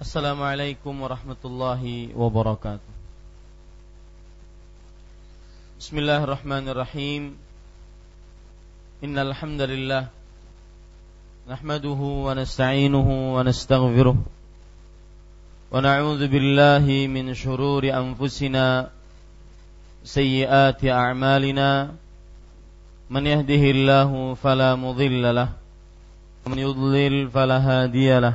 السلام عليكم ورحمة الله وبركاته بسم الله الرحمن الرحيم إن الحمد لله نحمده ونستعينه ونستغفره ونعوذ بالله من شرور أنفسنا سيئات أعمالنا من يهده الله فلا مضل له ومن يضلل فلا هادي له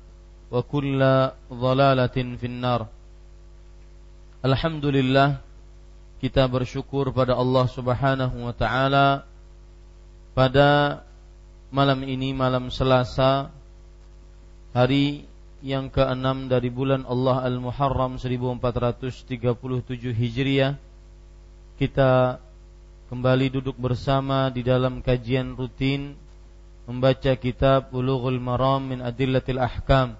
ضلاله wa kulla dhalalatin finnar Alhamdulillah kita bersyukur pada Allah Subhanahu wa taala pada malam ini malam Selasa hari yang keenam dari bulan Allah Al-Muharram 1437 Hijriah kita kembali duduk bersama di dalam kajian rutin membaca kitab Bulughul Maram min Adillatil Ahkam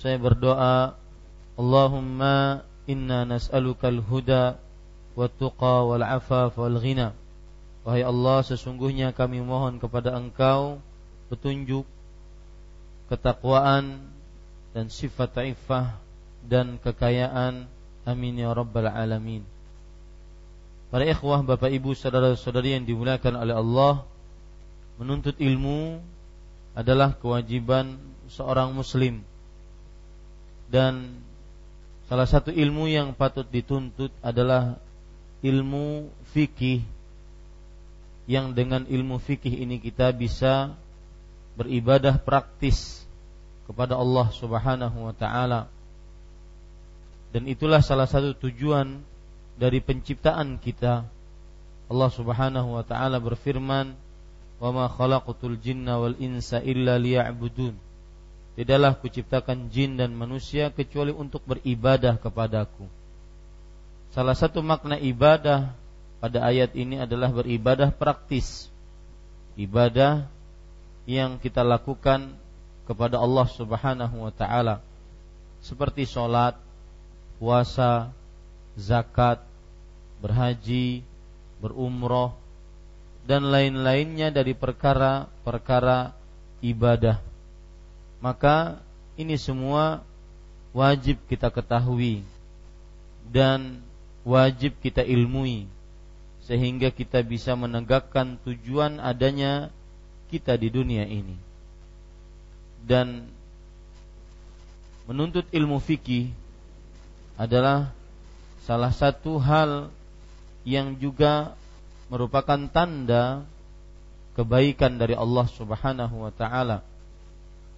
saya berdoa Allahumma inna nas'alukal huda wa tuqa wal afaf wal ghina. Wahai Allah sesungguhnya kami mohon kepada Engkau petunjuk ketakwaan dan sifat iffah dan kekayaan. Amin ya rabbal alamin. Para ikhwah Bapak Ibu saudara-saudari yang dimuliakan oleh Allah menuntut ilmu adalah kewajiban seorang muslim dan salah satu ilmu yang patut dituntut adalah ilmu fikih yang dengan ilmu fikih ini kita bisa beribadah praktis kepada Allah Subhanahu wa taala. Dan itulah salah satu tujuan dari penciptaan kita. Allah Subhanahu wa taala berfirman, "Wa ma jinna wal insa illa liya'budun." Tidaklah kuciptakan jin dan manusia kecuali untuk beribadah kepadaku. Salah satu makna ibadah pada ayat ini adalah beribadah praktis. Ibadah yang kita lakukan kepada Allah Subhanahu wa taala. Seperti sholat, puasa, zakat, berhaji, berumroh dan lain-lainnya dari perkara-perkara ibadah maka ini semua wajib kita ketahui dan wajib kita ilmui sehingga kita bisa menegakkan tujuan adanya kita di dunia ini. Dan menuntut ilmu fikih adalah salah satu hal yang juga merupakan tanda kebaikan dari Allah Subhanahu wa taala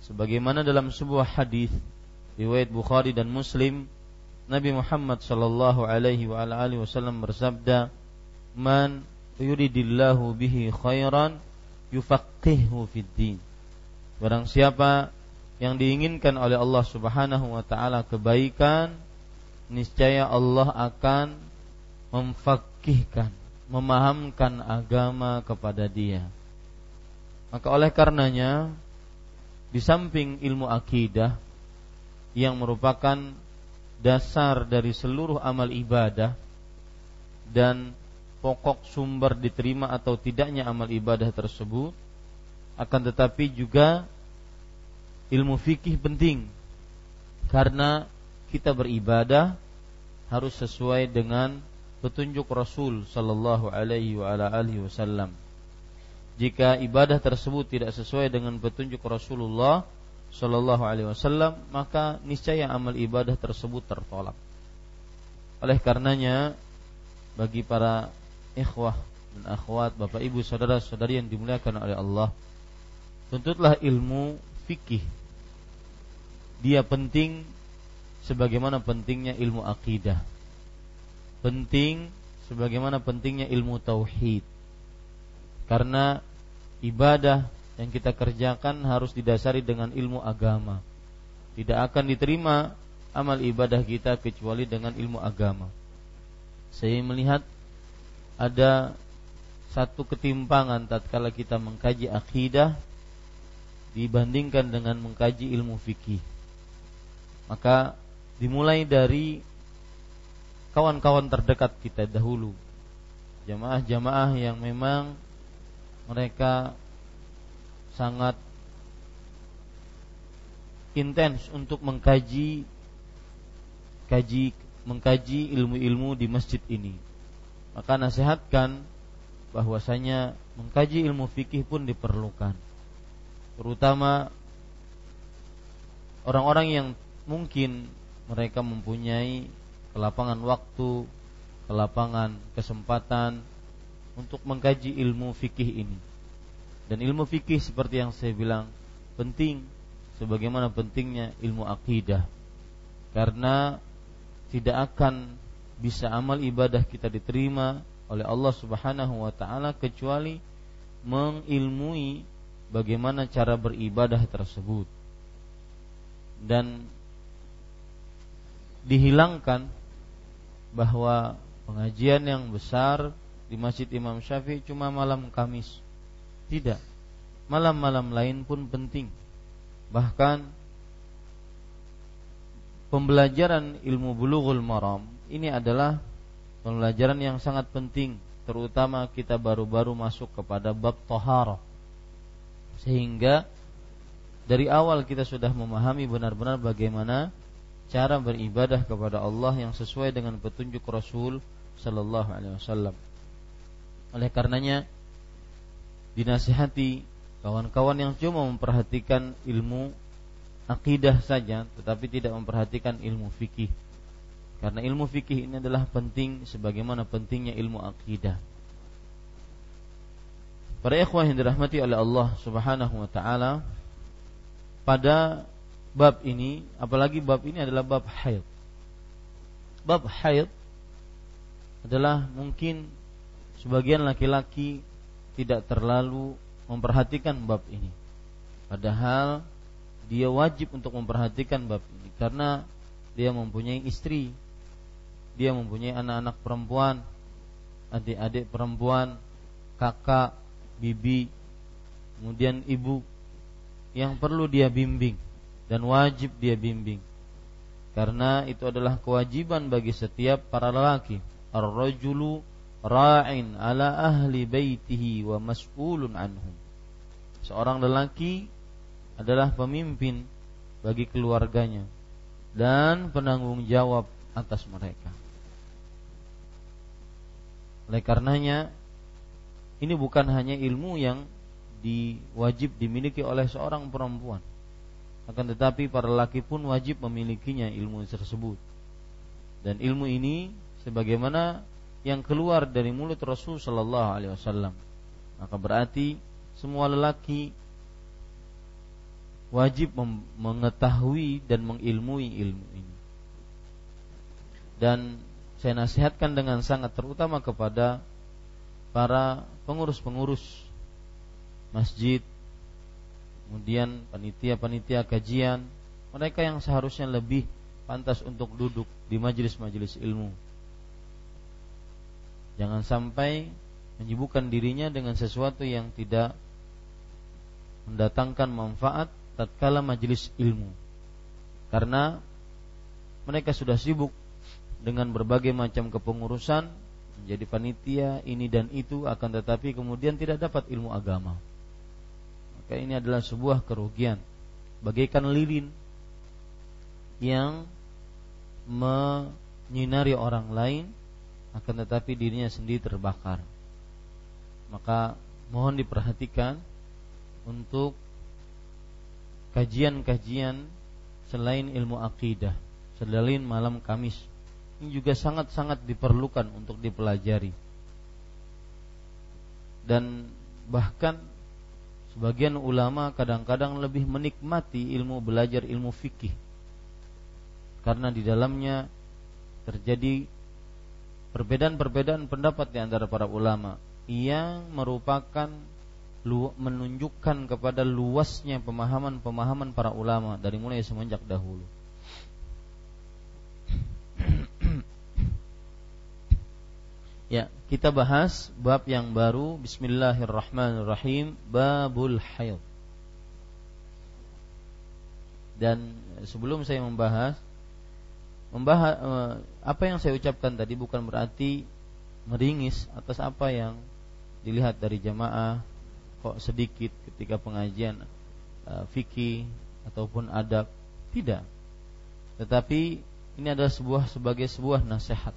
sebagaimana dalam sebuah hadis riwayat Bukhari dan Muslim Nabi Muhammad sallallahu alaihi wa alihi wasallam bersabda, "Man yuridillahu bihi khairan yufaqihu fid din." Barang siapa yang diinginkan oleh Allah Subhanahu wa taala kebaikan, niscaya Allah akan memfakihkan, memahamkan agama kepada dia. Maka oleh karenanya di samping ilmu akidah yang merupakan dasar dari seluruh amal ibadah dan pokok sumber diterima atau tidaknya amal ibadah tersebut akan tetapi juga ilmu fikih penting karena kita beribadah harus sesuai dengan petunjuk Rasul sallallahu alaihi wasallam. Jika ibadah tersebut tidak sesuai dengan petunjuk Rasulullah sallallahu alaihi wasallam, maka niscaya amal ibadah tersebut tertolak. Oleh karenanya bagi para ikhwah dan akhwat, Bapak Ibu, saudara-saudari yang dimuliakan oleh Allah, tuntutlah ilmu fikih. Dia penting sebagaimana pentingnya ilmu akidah. Penting sebagaimana pentingnya ilmu tauhid. Karena ibadah yang kita kerjakan harus didasari dengan ilmu agama. Tidak akan diterima amal ibadah kita kecuali dengan ilmu agama. Saya melihat ada satu ketimpangan tatkala kita mengkaji akidah dibandingkan dengan mengkaji ilmu fikih. Maka dimulai dari kawan-kawan terdekat kita dahulu jamaah-jamaah yang memang mereka sangat intens untuk mengkaji kaji mengkaji ilmu-ilmu di masjid ini. Maka nasihatkan bahwasanya mengkaji ilmu fikih pun diperlukan. Terutama orang-orang yang mungkin mereka mempunyai kelapangan waktu, kelapangan kesempatan untuk mengkaji ilmu fikih ini. Dan ilmu fikih seperti yang saya bilang penting sebagaimana pentingnya ilmu akidah. Karena tidak akan bisa amal ibadah kita diterima oleh Allah Subhanahu wa taala kecuali mengilmui bagaimana cara beribadah tersebut. Dan dihilangkan bahwa pengajian yang besar di Masjid Imam Syafi'i cuma malam Kamis. Tidak. Malam-malam lain pun penting. Bahkan pembelajaran ilmu bulughul maram ini adalah pembelajaran yang sangat penting terutama kita baru-baru masuk kepada bab toharoh sehingga dari awal kita sudah memahami benar-benar bagaimana cara beribadah kepada Allah yang sesuai dengan petunjuk Rasul Sallallahu Alaihi Wasallam. Oleh karenanya dinasihati kawan-kawan yang cuma memperhatikan ilmu akidah saja, tetapi tidak memperhatikan ilmu fikih. Karena ilmu fikih ini adalah penting sebagaimana pentingnya ilmu akidah. Para ikhwah yang dirahmati oleh Allah Subhanahu wa taala, pada bab ini, apalagi bab ini adalah bab haid. Bab haid adalah mungkin sebagian laki-laki tidak terlalu memperhatikan bab ini. Padahal dia wajib untuk memperhatikan bab ini karena dia mempunyai istri, dia mempunyai anak-anak perempuan, adik-adik perempuan, kakak, bibi, kemudian ibu yang perlu dia bimbing dan wajib dia bimbing. Karena itu adalah kewajiban bagi setiap para lelaki. Ar-rajulu ra'in ala ahli baitihi wa mas'ulun anhum. Seorang lelaki adalah pemimpin bagi keluarganya dan penanggung jawab atas mereka. Oleh karenanya ini bukan hanya ilmu yang diwajib dimiliki oleh seorang perempuan akan tetapi para laki pun wajib memilikinya ilmu tersebut. Dan ilmu ini sebagaimana yang keluar dari mulut Rasul Shallallahu Alaihi Wasallam. Maka berarti semua lelaki wajib mengetahui dan mengilmui ilmu ini. dan saya nasihatkan dengan sangat terutama kepada para pengurus-pengurus masjid, kemudian panitia-panitia kajian, mereka yang seharusnya lebih pantas untuk duduk di majelis-majelis ilmu. Jangan sampai menyibukkan dirinya dengan sesuatu yang tidak mendatangkan manfaat tatkala majelis ilmu. Karena mereka sudah sibuk dengan berbagai macam kepengurusan menjadi panitia ini dan itu akan tetapi kemudian tidak dapat ilmu agama maka ini adalah sebuah kerugian bagaikan lilin yang menyinari orang lain akan tetapi dirinya sendiri terbakar. Maka mohon diperhatikan untuk kajian-kajian selain ilmu akidah selain malam Kamis. Ini juga sangat-sangat diperlukan untuk dipelajari. Dan bahkan sebagian ulama kadang-kadang lebih menikmati ilmu belajar ilmu fikih. Karena di dalamnya terjadi perbedaan-perbedaan pendapat di antara para ulama yang merupakan menunjukkan kepada luasnya pemahaman-pemahaman para ulama dari mulai semenjak dahulu. Ya, kita bahas bab yang baru. Bismillahirrahmanirrahim. Babul Haid. Dan sebelum saya membahas membahas eh, apa yang saya ucapkan tadi bukan berarti meringis atas apa yang dilihat dari jamaah kok sedikit ketika pengajian uh, fikih ataupun adab tidak tetapi ini adalah sebuah sebagai sebuah nasihat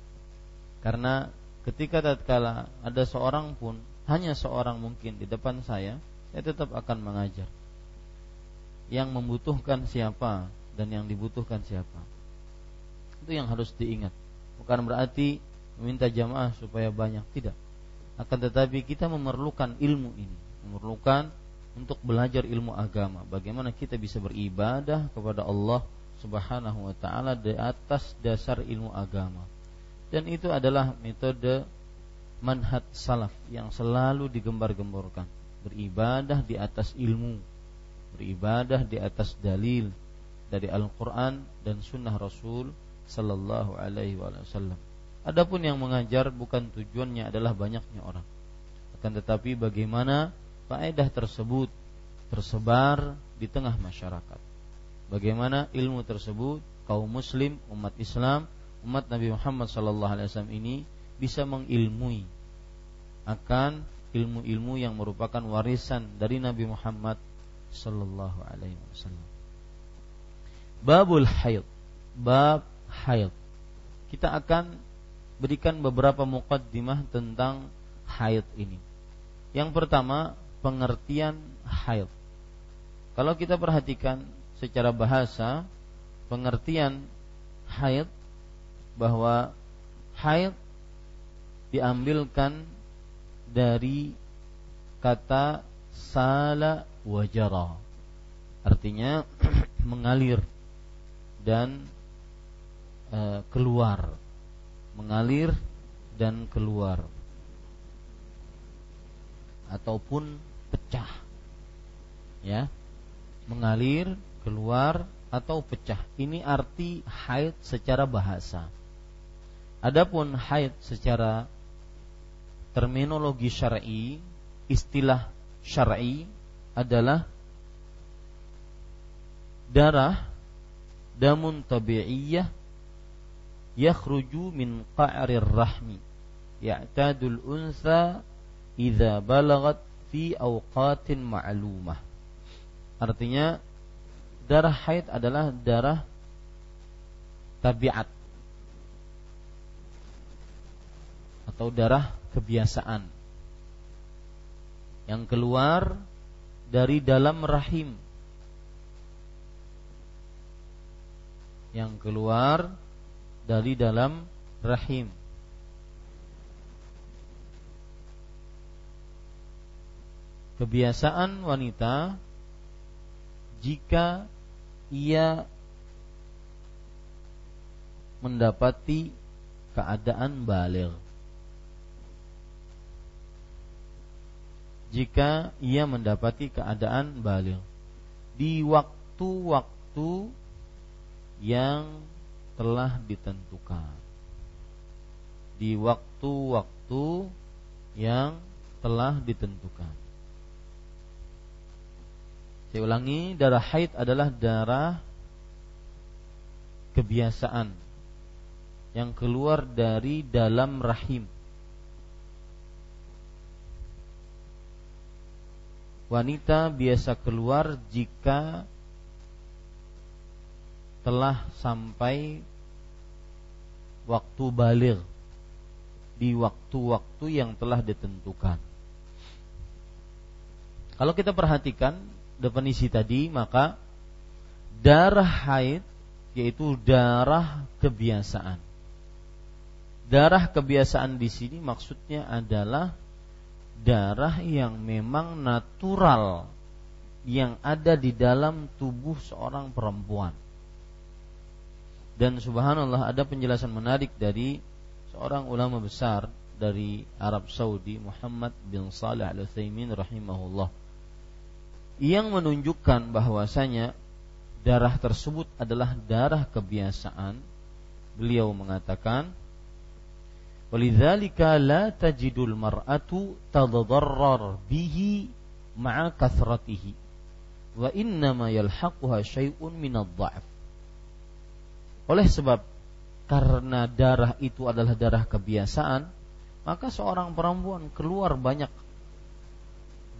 karena ketika tatkala ada seorang pun hanya seorang mungkin di depan saya, saya tetap akan mengajar. Yang membutuhkan siapa dan yang dibutuhkan siapa. Itu yang harus diingat. Bukan berarti meminta jamaah supaya banyak, tidak. Akan tetapi kita memerlukan ilmu ini, memerlukan untuk belajar ilmu agama. Bagaimana kita bisa beribadah kepada Allah Subhanahu wa taala di atas dasar ilmu agama dan itu adalah metode manhaj salaf yang selalu digembar-gemborkan beribadah di atas ilmu beribadah di atas dalil dari Al-Quran dan Sunnah Rasul Sallallahu Alaihi Wasallam. Adapun yang mengajar bukan tujuannya adalah banyaknya orang, akan tetapi bagaimana faedah tersebut tersebar di tengah masyarakat. Bagaimana ilmu tersebut kaum muslim umat Islam umat Nabi Muhammad sallallahu alaihi wasallam ini bisa mengilmui akan ilmu-ilmu yang merupakan warisan dari Nabi Muhammad sallallahu alaihi wasallam. Babul haid. Bab haid. Kita akan berikan beberapa mukaddimah tentang haid ini. Yang pertama, pengertian haid. Kalau kita perhatikan secara bahasa, pengertian haid bahwa haid diambilkan dari kata sala wajara artinya mengalir dan e, keluar mengalir dan keluar ataupun pecah ya mengalir keluar atau pecah. Ini arti haid secara bahasa. Adapun haid secara terminologi syar'i, istilah syar'i adalah darah damun tabi'iyah yakhruju min qa'rir rahmi ya'tadul unsa idza balagat fi awqatin ma'lumah. Artinya darah haid adalah darah tabiat. Atau darah kebiasaan. Yang keluar dari dalam rahim. Yang keluar dari dalam rahim kebiasaan wanita jika ia mendapati keadaan balik. Jika ia mendapati keadaan balik di waktu-waktu yang telah ditentukan. Di waktu-waktu yang telah ditentukan. Saya ulangi, darah haid adalah darah kebiasaan yang keluar dari dalam rahim. Wanita biasa keluar jika telah sampai waktu balik di waktu-waktu yang telah ditentukan. Kalau kita perhatikan definisi tadi, maka darah haid yaitu darah kebiasaan. Darah kebiasaan di sini maksudnya adalah darah yang memang natural yang ada di dalam tubuh seorang perempuan. Dan subhanallah ada penjelasan menarik dari seorang ulama besar dari Arab Saudi Muhammad bin Salih Al-Utsaimin rahimahullah. Yang menunjukkan bahwasanya darah tersebut adalah darah kebiasaan, beliau mengatakan, "Walidzalika la tajidul mar'atu tadadarrar bihi ma'a kathratihi wa innama yalhaquha syai'un min dhaf Oleh sebab karena darah itu adalah darah kebiasaan, maka seorang perempuan keluar banyak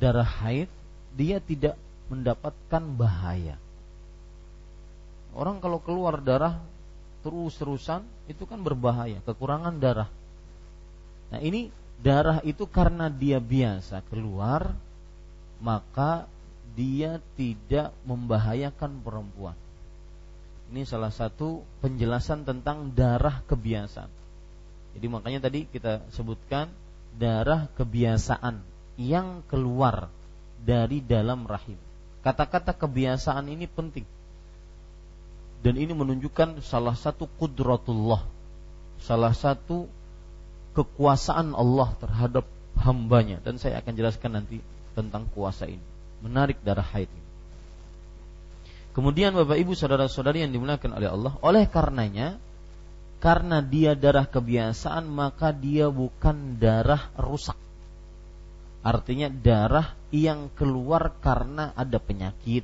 darah haid, dia tidak mendapatkan bahaya. Orang kalau keluar darah terus-terusan itu kan berbahaya, kekurangan darah. Nah, ini darah itu karena dia biasa keluar maka dia tidak membahayakan perempuan. Ini salah satu penjelasan tentang darah kebiasaan. Jadi makanya tadi kita sebutkan darah kebiasaan yang keluar dari dalam rahim. Kata-kata kebiasaan ini penting dan ini menunjukkan salah satu kudratullah salah satu kekuasaan Allah terhadap hambanya dan saya akan jelaskan nanti tentang kuasa ini menarik darah haid ini kemudian bapak ibu saudara saudari yang dimuliakan oleh Allah oleh karenanya karena dia darah kebiasaan maka dia bukan darah rusak artinya darah yang keluar karena ada penyakit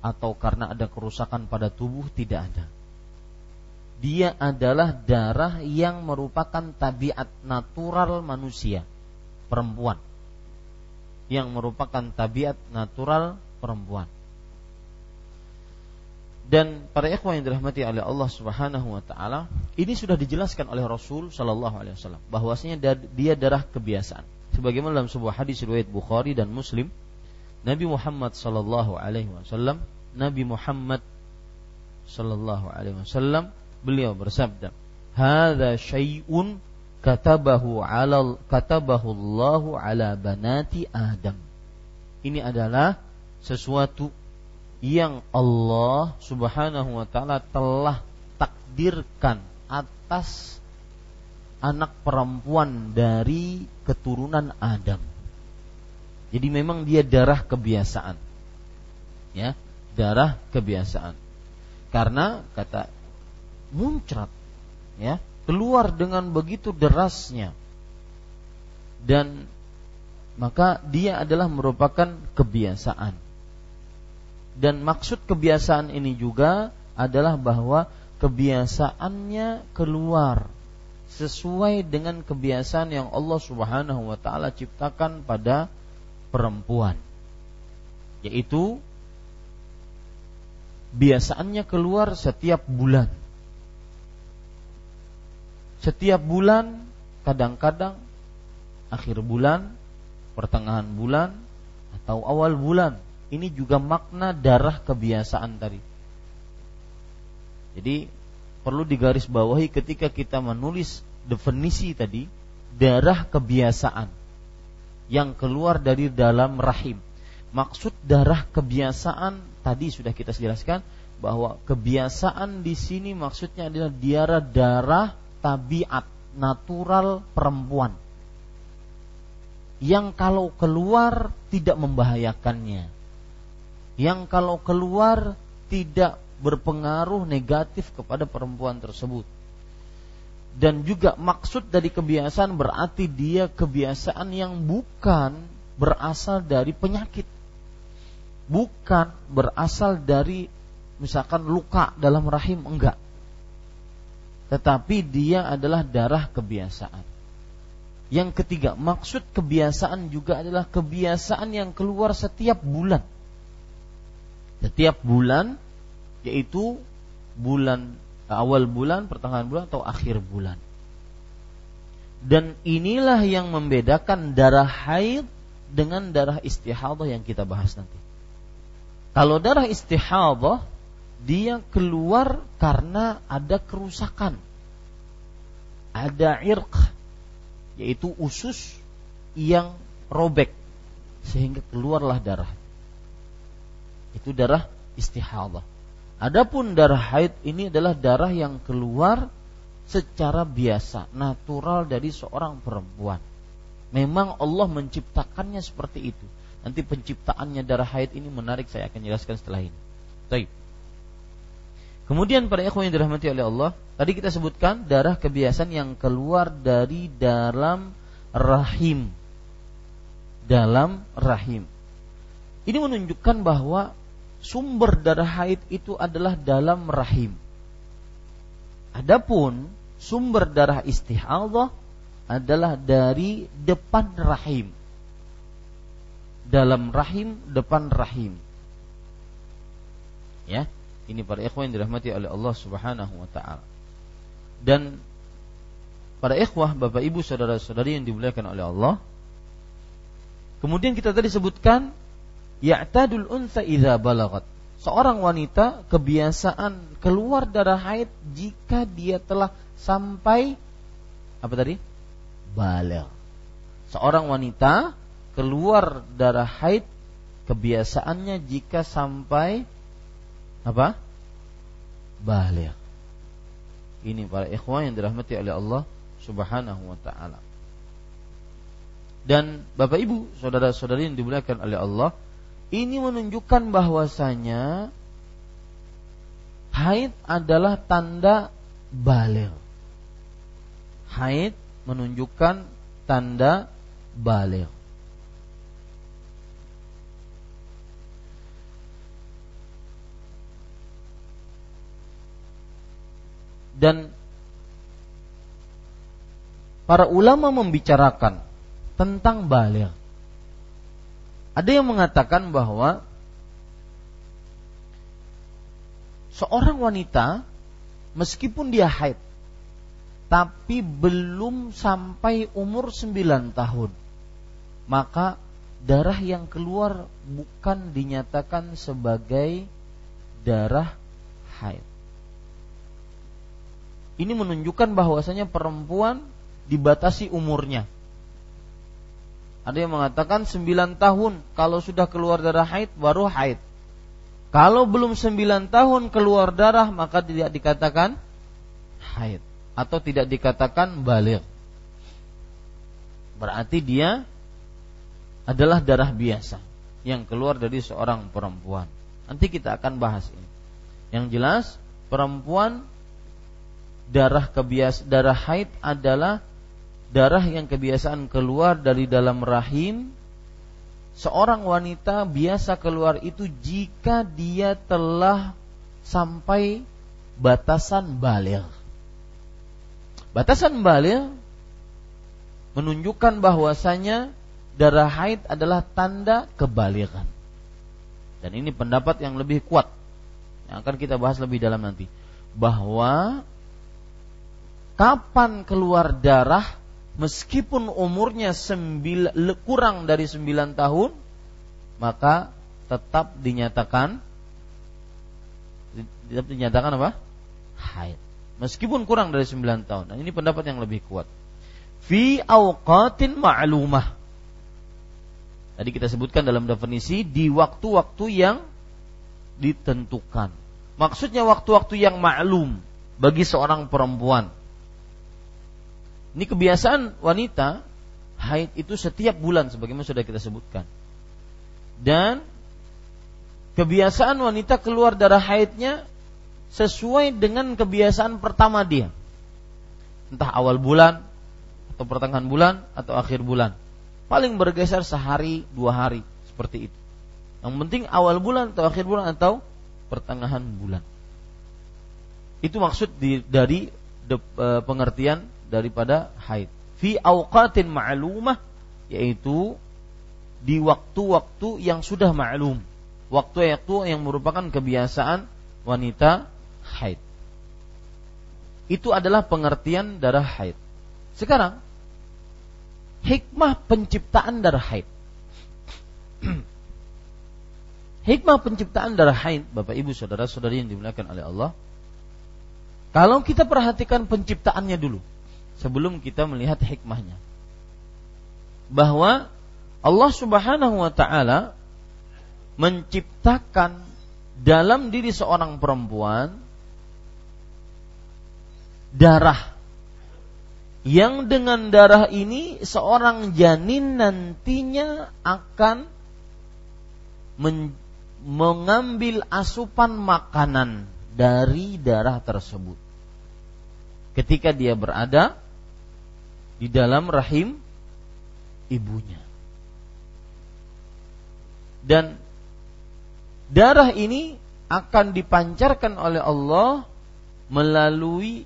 atau karena ada kerusakan pada tubuh tidak ada. Dia adalah darah yang merupakan tabiat natural manusia, perempuan. Yang merupakan tabiat natural perempuan. Dan para ikhwan yang dirahmati oleh Allah Subhanahu wa taala, ini sudah dijelaskan oleh Rasul sallallahu alaihi wasallam bahwasanya dia darah kebiasaan. Sebagaimana dalam sebuah hadis riwayat Bukhari dan Muslim, Nabi Muhammad sallallahu alaihi wasallam Nabi Muhammad sallallahu alaihi wasallam beliau bersabda hadza syai'un katabahu ala katabahu Allah ala banati Adam ini adalah sesuatu yang Allah Subhanahu wa taala telah takdirkan atas anak perempuan dari keturunan Adam jadi memang dia darah kebiasaan. Ya, darah kebiasaan. Karena kata muncrat ya, keluar dengan begitu derasnya. Dan maka dia adalah merupakan kebiasaan. Dan maksud kebiasaan ini juga adalah bahwa kebiasaannya keluar sesuai dengan kebiasaan yang Allah Subhanahu wa taala ciptakan pada perempuan. Yaitu biasanya keluar setiap bulan. Setiap bulan kadang-kadang akhir bulan pertengahan bulan atau awal bulan ini juga makna darah kebiasaan tadi. Jadi perlu digarisbawahi ketika kita menulis definisi tadi darah kebiasaan yang keluar dari dalam rahim. Maksud darah kebiasaan tadi sudah kita jelaskan bahwa kebiasaan di sini maksudnya adalah darah darah tabiat natural perempuan. Yang kalau keluar tidak membahayakannya, yang kalau keluar tidak berpengaruh negatif kepada perempuan tersebut. Dan juga maksud dari kebiasaan berarti dia kebiasaan yang bukan berasal dari penyakit. Bukan berasal dari misalkan luka dalam rahim enggak. Tetapi dia adalah darah kebiasaan. Yang ketiga, maksud kebiasaan juga adalah kebiasaan yang keluar setiap bulan. Setiap bulan yaitu bulan awal bulan, pertengahan bulan atau akhir bulan. Dan inilah yang membedakan darah haid dengan darah istihadah yang kita bahas nanti. Kalau darah istihadah dia keluar karena ada kerusakan. Ada irq yaitu usus yang robek sehingga keluarlah darah. Itu darah istihadah. Adapun darah haid ini adalah darah yang keluar secara biasa, natural dari seorang perempuan. Memang Allah menciptakannya seperti itu. Nanti penciptaannya darah haid ini menarik saya akan jelaskan setelah ini. Baik. Kemudian para ikhwan yang dirahmati oleh Allah, tadi kita sebutkan darah kebiasaan yang keluar dari dalam rahim. Dalam rahim. Ini menunjukkan bahwa sumber darah haid itu adalah dalam rahim. Adapun sumber darah istihadah adalah dari depan rahim. Dalam rahim, depan rahim. Ya, ini para ikhwah yang dirahmati oleh Allah Subhanahu wa taala. Dan para ikhwah, Bapak Ibu, saudara-saudari yang dimuliakan oleh Allah. Kemudian kita tadi sebutkan ya'tadul unsa idza balagat. Seorang wanita kebiasaan keluar darah haid jika dia telah sampai apa tadi? Balik. Seorang wanita keluar darah haid kebiasaannya jika sampai apa? Balik. Ini para ikhwan yang dirahmati oleh Allah Subhanahu wa taala. Dan Bapak Ibu, saudara-saudari yang dimuliakan oleh Allah, ini menunjukkan bahwasanya haid adalah tanda balik. Haid menunjukkan tanda balik. dan para ulama membicarakan tentang balik. Ada yang mengatakan bahwa seorang wanita meskipun dia haid tapi belum sampai umur 9 tahun maka darah yang keluar bukan dinyatakan sebagai darah haid ini menunjukkan bahwasanya perempuan dibatasi umurnya. Ada yang mengatakan 9 tahun kalau sudah keluar darah haid baru haid. Kalau belum 9 tahun keluar darah maka tidak dikatakan haid atau tidak dikatakan balik. Berarti dia adalah darah biasa yang keluar dari seorang perempuan. Nanti kita akan bahas ini. Yang jelas perempuan darah kebias darah haid adalah darah yang kebiasaan keluar dari dalam rahim seorang wanita biasa keluar itu jika dia telah sampai batasan balik. Batasan balik menunjukkan bahwasanya darah haid adalah tanda kebalikan. Dan ini pendapat yang lebih kuat yang akan kita bahas lebih dalam nanti bahwa kapan keluar darah meskipun umurnya sembil, kurang dari 9 tahun maka tetap dinyatakan tetap dinyatakan apa? haid. Meskipun kurang dari 9 tahun. Nah, ini pendapat yang lebih kuat. Fi awqatin ma'lumah. Tadi kita sebutkan dalam definisi di waktu-waktu yang ditentukan. Maksudnya waktu-waktu yang maklum bagi seorang perempuan Ini kebiasaan wanita haid itu setiap bulan sebagaimana sudah kita sebutkan. Dan kebiasaan wanita keluar darah haidnya sesuai dengan kebiasaan pertama dia. Entah awal bulan atau pertengahan bulan atau akhir bulan. Paling bergeser sehari dua hari seperti itu. Yang penting awal bulan atau akhir bulan atau pertengahan bulan. Itu maksud di, dari de, e, pengertian daripada haid. Fi awqatin ma'lumah yaitu di waktu-waktu yang sudah ma'lum. Waktu-waktu yang merupakan kebiasaan wanita haid. Itu adalah pengertian darah haid. Sekarang hikmah penciptaan darah haid. hikmah penciptaan darah haid, Bapak Ibu saudara-saudari yang dimuliakan oleh Allah. Kalau kita perhatikan penciptaannya dulu sebelum kita melihat hikmahnya. Bahwa Allah Subhanahu wa taala menciptakan dalam diri seorang perempuan darah yang dengan darah ini seorang janin nantinya akan men mengambil asupan makanan dari darah tersebut. Ketika dia berada di dalam rahim ibunya. Dan darah ini akan dipancarkan oleh Allah melalui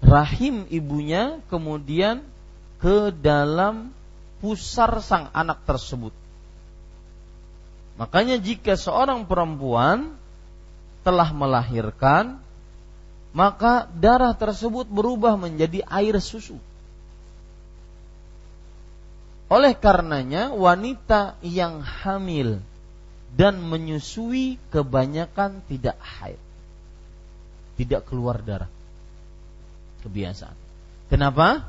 rahim ibunya kemudian ke dalam pusar sang anak tersebut. Makanya jika seorang perempuan telah melahirkan maka darah tersebut berubah menjadi air susu. Oleh karenanya wanita yang hamil dan menyusui kebanyakan tidak haid. Tidak keluar darah kebiasaan. Kenapa?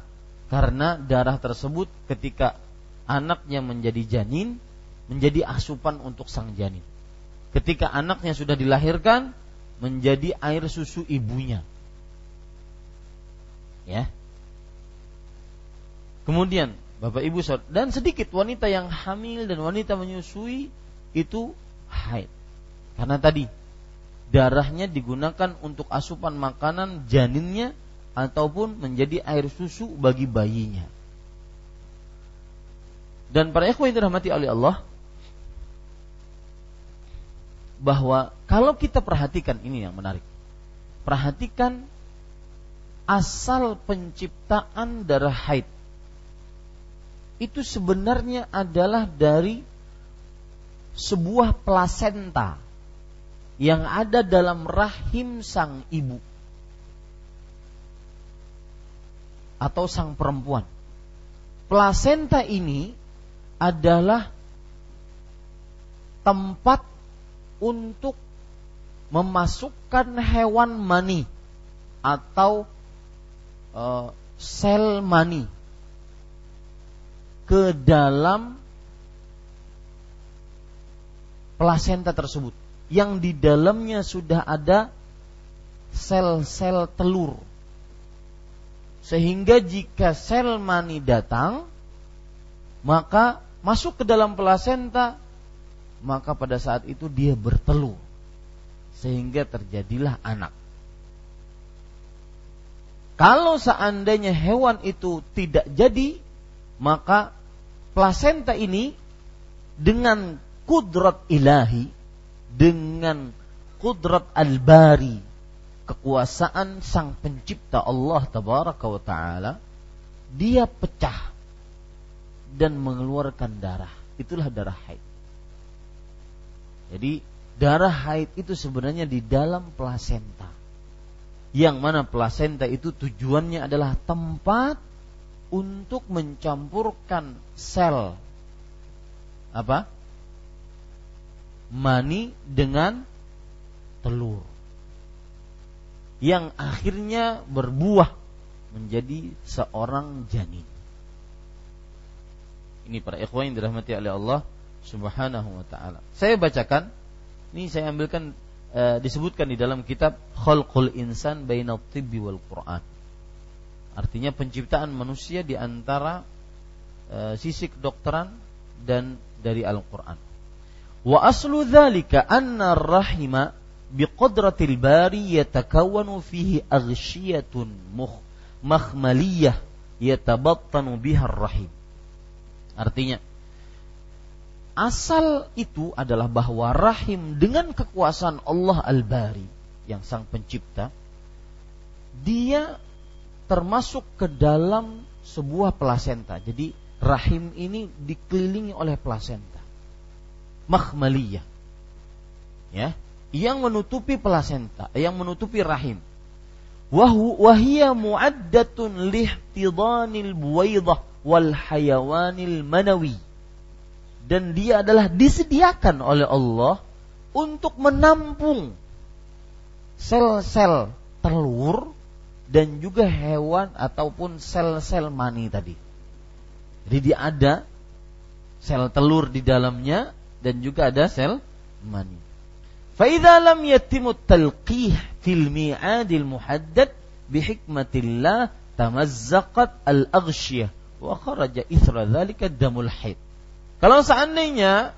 Karena darah tersebut ketika anaknya menjadi janin menjadi asupan untuk sang janin. Ketika anaknya sudah dilahirkan menjadi air susu ibunya. Ya. Kemudian Bapak Ibu dan sedikit wanita yang hamil dan wanita menyusui itu haid. Karena tadi darahnya digunakan untuk asupan makanan janinnya ataupun menjadi air susu bagi bayinya. Dan para ikhwan yang dirahmati oleh Allah bahwa kalau kita perhatikan ini yang menarik. Perhatikan asal penciptaan darah haid. Itu sebenarnya adalah dari sebuah plasenta yang ada dalam rahim sang ibu. atau sang perempuan. Plasenta ini adalah tempat untuk memasukkan hewan mani atau e, sel mani ke dalam plasenta tersebut yang di dalamnya sudah ada sel-sel telur sehingga jika sel mani datang, maka masuk ke dalam plasenta, maka pada saat itu dia bertelur. Sehingga terjadilah anak. Kalau seandainya hewan itu tidak jadi, maka plasenta ini dengan kudrat ilahi, dengan kudrat al-bari, kekuasaan sang pencipta Allah tabaraka wa taala dia pecah dan mengeluarkan darah. Itulah darah haid. Jadi darah haid itu sebenarnya di dalam plasenta. Yang mana plasenta itu tujuannya adalah tempat untuk mencampurkan sel apa mani dengan telur yang akhirnya berbuah menjadi seorang janin. Ini para ikhwan yang dirahmati oleh Allah Subhanahu wa taala. Saya bacakan ini saya ambilkan e, disebutkan di dalam kitab Khalqul Insan Bainat Tibbi wal Quran. Artinya penciptaan manusia di antara e, sisi kedokteran dan dari Al-Qur'an. Wa aslu dzalika anna rahima biqadratil bari yatakawwanu fihi aghyiyatun mukh makhmaliyah yatabattanu biha rahim. Artinya asal itu adalah bahwa rahim dengan kekuasaan Allah Al-Bari yang sang pencipta dia termasuk ke dalam sebuah plasenta. Jadi rahim ini dikelilingi oleh plasenta. Makhmaliyah. Ya, yang menutupi plasenta, yang menutupi rahim. Wahia mu'addatun lihtidanil buwaidah wal hayawanil manawi. Dan dia adalah disediakan oleh Allah untuk menampung sel-sel telur dan juga hewan ataupun sel-sel mani tadi. Jadi dia ada sel telur di dalamnya dan juga ada sel mani. Faidha lam yatimut talqih fil mi'adil muhaddad bihikmatillah tamazzaqat al aghshiyah wa kharaja ithra dhalika damul haid. Kalau seandainya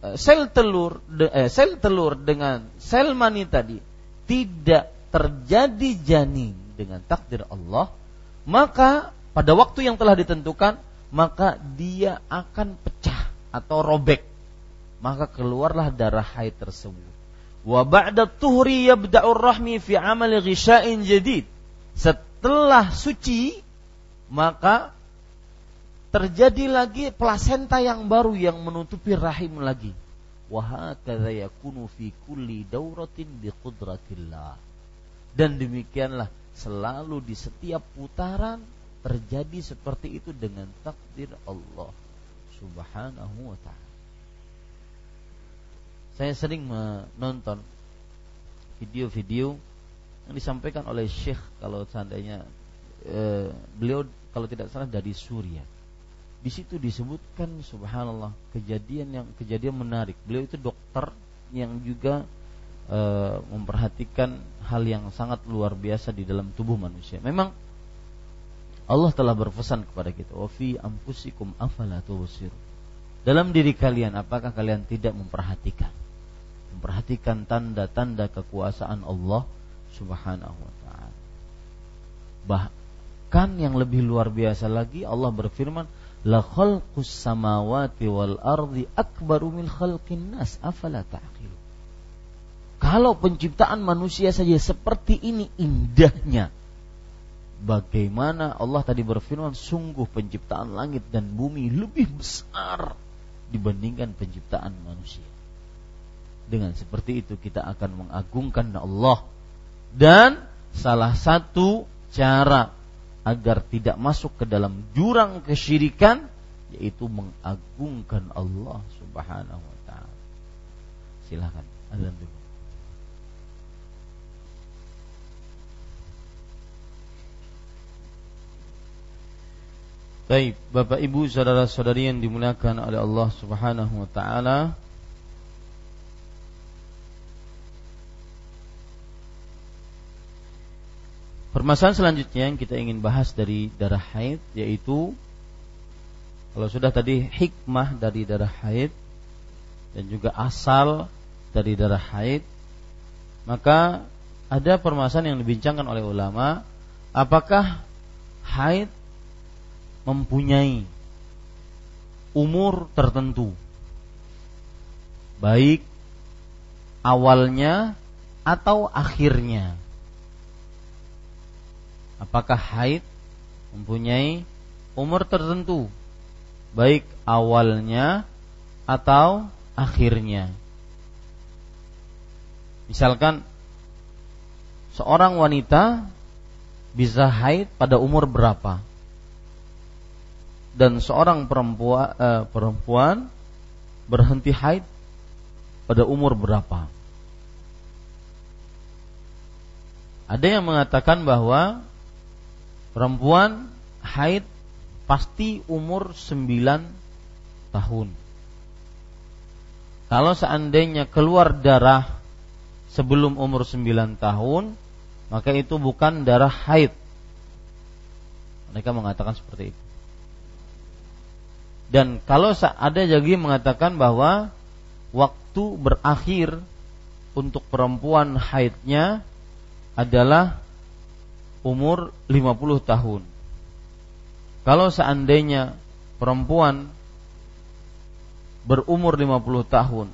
eh, sel telur eh, sel telur dengan sel mani tadi tidak terjadi janin dengan takdir Allah, maka pada waktu yang telah ditentukan, maka dia akan pecah atau robek. Maka keluarlah darah haid tersebut. Wa ba'da tuhri fi amali ghisha'in jadid. Setelah suci, maka terjadi lagi plasenta yang baru yang menutupi rahim lagi. Yakunu fi kulli dauratin dan demikianlah selalu di setiap putaran terjadi seperti itu dengan takdir Allah Subhanahu wa taala. Saya sering menonton video-video yang disampaikan oleh Syekh kalau seandainya e, beliau kalau tidak salah dari Suriah. Di situ disebutkan subhanallah kejadian yang kejadian menarik. Beliau itu dokter yang juga e, memperhatikan hal yang sangat luar biasa di dalam tubuh manusia. Memang Allah telah berpesan kepada kita, "Wa fi afala tubsir." Dalam diri kalian apakah kalian tidak memperhatikan? Memperhatikan tanda-tanda kekuasaan Allah Subhanahu wa taala. Bahkan yang lebih luar biasa lagi Allah berfirman, "La khalqus samawati wal ardi akbaru min khalqin nas afala ta'qilun." Kalau penciptaan manusia saja seperti ini indahnya, bagaimana Allah tadi berfirman, sungguh penciptaan langit dan bumi lebih besar dibandingkan penciptaan manusia. Dengan seperti itu kita akan mengagungkan Allah dan salah satu cara agar tidak masuk ke dalam jurang kesyirikan yaitu mengagungkan Allah Subhanahu wa taala. Silakan azan dulu. Baik, Bapak Ibu saudara-saudari yang dimuliakan oleh Allah Subhanahu wa taala. Permasalahan selanjutnya yang kita ingin bahas dari darah haid yaitu kalau sudah tadi hikmah dari darah haid dan juga asal dari darah haid maka ada permasalahan yang dibincangkan oleh ulama apakah haid mempunyai umur tertentu, baik awalnya atau akhirnya. Apakah haid mempunyai umur tertentu, baik awalnya atau akhirnya? Misalkan seorang wanita bisa haid pada umur berapa? Dan seorang perempuan uh, perempuan berhenti haid pada umur berapa? Ada yang mengatakan bahwa perempuan haid pasti umur 9 tahun. Kalau seandainya keluar darah sebelum umur 9 tahun, maka itu bukan darah haid. Mereka mengatakan seperti itu. Dan kalau ada lagi mengatakan bahwa waktu berakhir untuk perempuan haidnya adalah umur 50 tahun. Kalau seandainya perempuan berumur 50 tahun,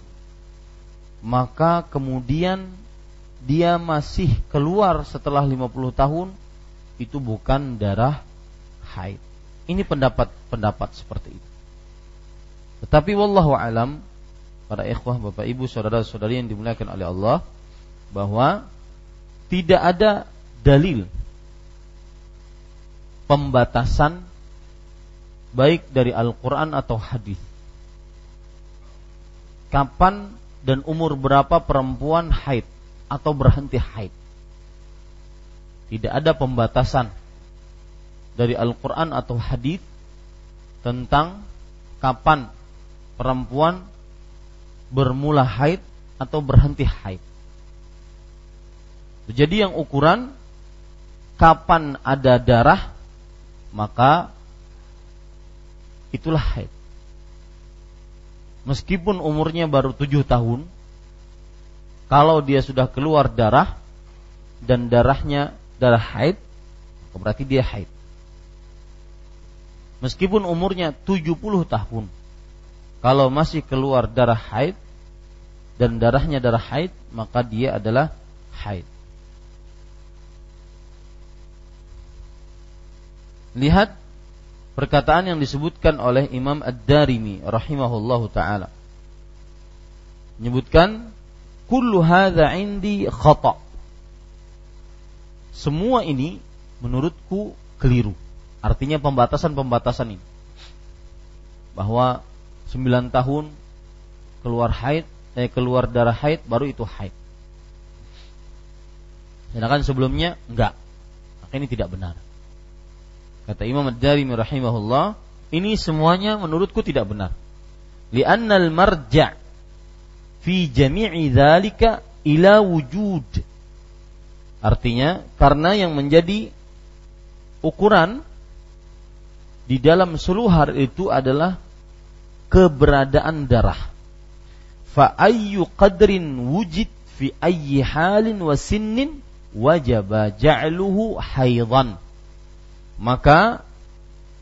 maka kemudian dia masih keluar setelah 50 tahun, itu bukan darah haid. Ini pendapat-pendapat seperti itu. Tetapi wallahu alam para ikhwah Bapak Ibu saudara-saudari yang dimuliakan oleh Allah bahwa tidak ada dalil pembatasan baik dari Al-Qur'an atau hadis. Kapan dan umur berapa perempuan haid atau berhenti haid? Tidak ada pembatasan dari Al-Qur'an atau hadis tentang kapan perempuan bermula haid atau berhenti haid. Jadi yang ukuran kapan ada darah maka itulah haid. Meskipun umurnya baru tujuh tahun, kalau dia sudah keluar darah dan darahnya darah haid, berarti dia haid. Meskipun umurnya 70 tahun, kalau masih keluar darah haid dan darahnya darah haid, maka dia adalah haid. Lihat perkataan yang disebutkan oleh Imam Ad-Darimi rahimahullahu taala. Menyebutkan kullu hadza indi khata. Semua ini menurutku keliru. Artinya pembatasan-pembatasan ini. Bahwa 9 tahun keluar haid, eh keluar darah haid baru itu haid. Sedangkan sebelumnya enggak. Maka ini tidak benar. Kata Imam Ad-Darimi rahimahullah, ini semuanya menurutku tidak benar. Li'anna al-marja' fi jami'i dzalika ila wujud. Artinya karena yang menjadi ukuran di dalam seluruh hal itu adalah keberadaan darah. Fa ayyu qadrin wujid fi ayyi halin wa sinnin wajaba ja'luhu haidan. Maka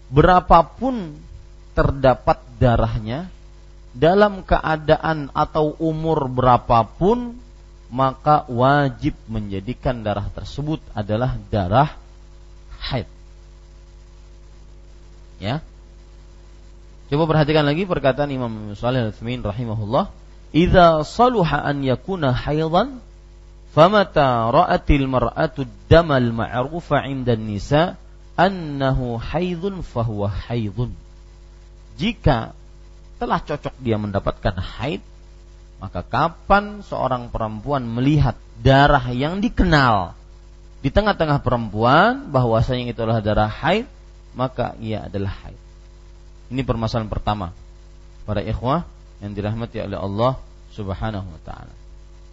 berapapun terdapat darahnya dalam keadaan atau umur berapapun maka wajib menjadikan darah tersebut adalah darah haid. Ya, Coba perhatikan lagi perkataan Imam Shalih Al-Utsaimin rahimahullah, "Idza saluha an yakuna haidan, famata ra'atil mar'atu damal ma'rufa 'inda nisa annahu haidun fahuwa haidun." Jika telah cocok dia mendapatkan haid, maka kapan seorang perempuan melihat darah yang dikenal di tengah-tengah perempuan bahwasanya itu adalah darah haid, maka ia adalah haid. Ini permasalahan pertama para ikhwah yang dirahmati oleh Allah Subhanahu wa taala.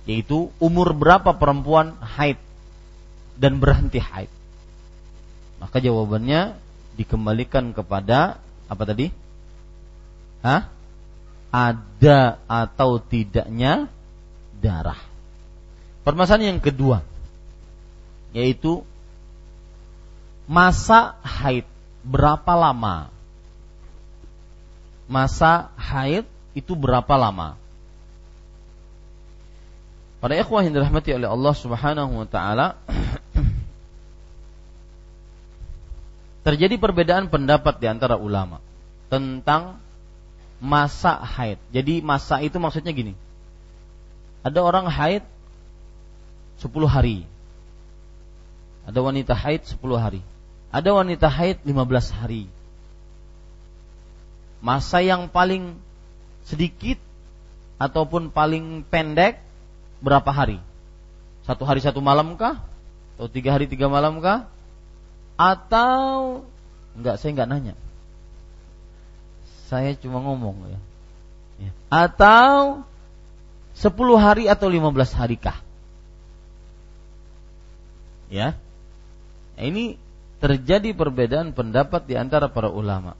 Yaitu umur berapa perempuan haid dan berhenti haid. Maka jawabannya dikembalikan kepada apa tadi? Hah? Ada atau tidaknya darah. Permasalahan yang kedua yaitu masa haid berapa lama masa haid itu berapa lama? Pada ikhwah yang dirahmati oleh Allah Subhanahu wa taala terjadi perbedaan pendapat di antara ulama tentang masa haid. Jadi masa itu maksudnya gini. Ada orang haid 10 hari. Ada wanita haid 10 hari. Ada wanita haid 15 hari masa yang paling sedikit ataupun paling pendek berapa hari? Satu hari satu malam kah? Atau tiga hari tiga malam kah? Atau enggak saya enggak nanya. Saya cuma ngomong ya. ya. Atau sepuluh hari atau lima belas hari kah? Ya. Nah, ini terjadi perbedaan pendapat di antara para ulama.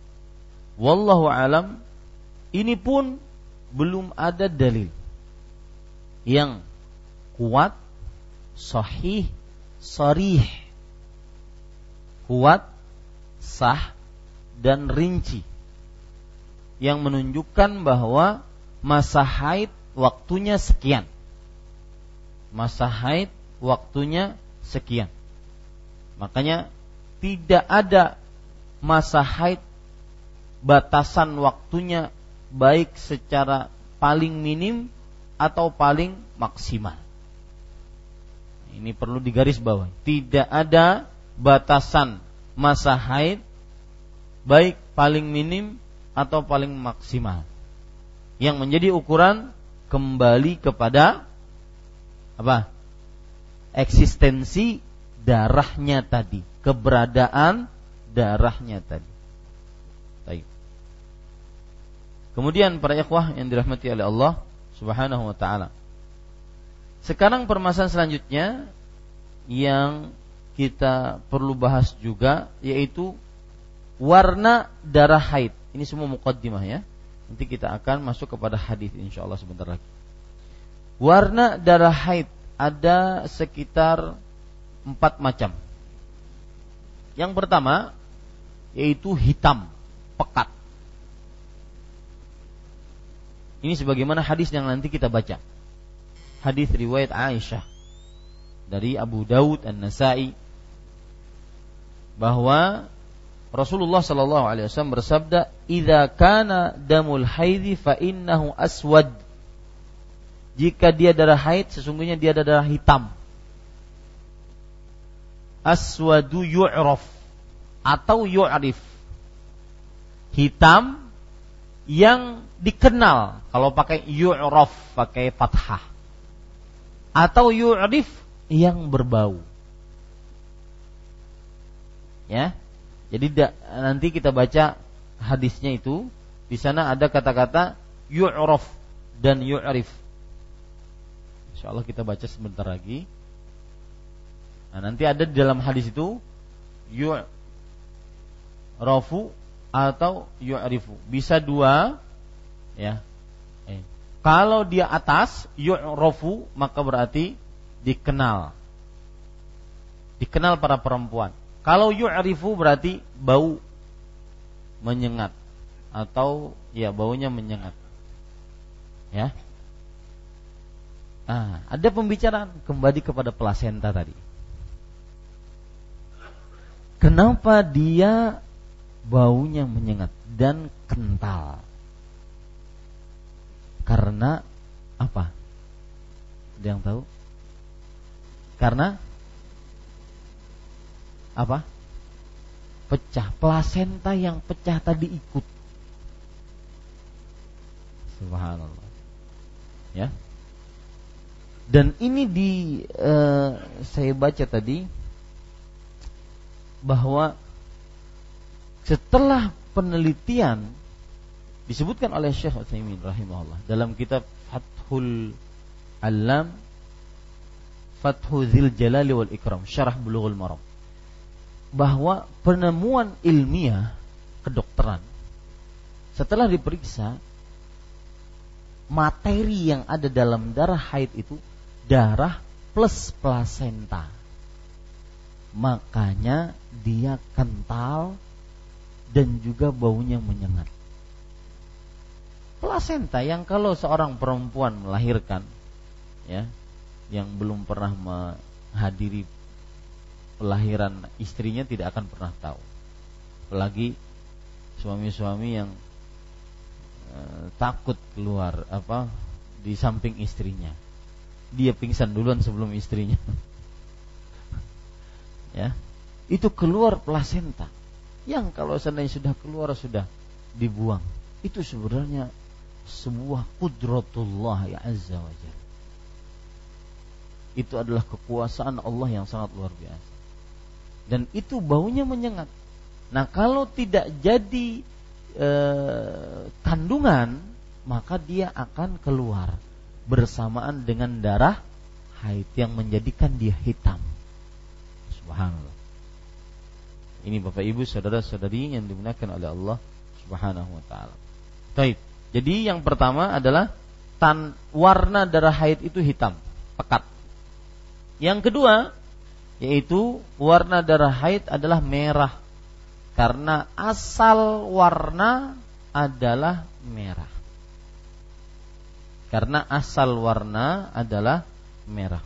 Wallahu alam ini pun belum ada dalil yang kuat, sahih, sarih, kuat, sah dan rinci yang menunjukkan bahwa masa haid waktunya sekian. Masa haid waktunya sekian. Makanya tidak ada masa haid batasan waktunya baik secara paling minim atau paling maksimal. Ini perlu digaris bawah. Tidak ada batasan masa haid baik paling minim atau paling maksimal. Yang menjadi ukuran kembali kepada apa? Eksistensi darahnya tadi keberadaan darahnya tadi. Baik. Kemudian para ikhwah yang dirahmati oleh Allah Subhanahu wa taala. Sekarang permasalahan selanjutnya yang kita perlu bahas juga yaitu warna darah haid. Ini semua mukaddimah ya. Nanti kita akan masuk kepada hadis insyaallah sebentar lagi. Warna darah haid ada sekitar empat macam. Yang pertama yaitu hitam, pekat. Ini sebagaimana hadis yang nanti kita baca. Hadis riwayat Aisyah dari Abu Daud An-Nasai bahwa Rasulullah Shallallahu Alaihi Wasallam bersabda, "Idza kana damul haidhi fa innahu aswad." Jika dia darah haid, sesungguhnya dia darah hitam aswadu yu'raf atau yu'rif. Hitam yang dikenal kalau pakai yu'raf pakai fathah. Atau yu'rif yang berbau. Ya. Jadi da, nanti kita baca hadisnya itu di sana ada kata-kata yu'raf dan yu'rif. Insyaallah kita baca sebentar lagi. Nah, nanti ada di dalam hadis itu yu'rafu atau yu'rifu. Bisa dua ya. Eh. Kalau dia atas yu'rafu maka berarti dikenal. Dikenal para perempuan. Kalau yu'rifu berarti bau menyengat atau ya baunya menyengat. Ya. Nah, ada pembicaraan kembali kepada plasenta tadi. Kenapa dia baunya menyengat dan kental? Karena apa? Ada yang tahu? Karena apa? Pecah plasenta yang pecah tadi ikut. Subhanallah. Ya. Dan ini di uh, saya baca tadi bahwa setelah penelitian disebutkan oleh Syekh Utsaimin rahimahullah dalam kitab Fathul Alam Fathu Zil Jalali wal Ikram Syarah Bulughul Maram bahwa penemuan ilmiah kedokteran setelah diperiksa materi yang ada dalam darah haid itu darah plus plasenta. Makanya dia kental dan juga baunya menyengat. Plasenta yang kalau seorang perempuan melahirkan ya yang belum pernah menghadiri pelahiran istrinya tidak akan pernah tahu. Apalagi suami-suami yang e, takut keluar apa di samping istrinya. Dia pingsan duluan sebelum istrinya. ya itu keluar plasenta yang kalau seandainya sudah keluar sudah dibuang. Itu sebenarnya sebuah kudratullah ya azza wa itu adalah kekuasaan Allah yang sangat luar biasa. Dan itu baunya menyengat. Nah kalau tidak jadi e, kandungan maka dia akan keluar bersamaan dengan darah haid yang menjadikan dia hitam. Subhanallah. Ini Bapak Ibu saudara-saudari yang dimuliakan oleh Allah Subhanahu wa taala. Baik. Jadi yang pertama adalah tan warna darah haid itu hitam, pekat. Yang kedua yaitu warna darah haid adalah merah karena asal warna adalah merah. Karena asal warna adalah merah.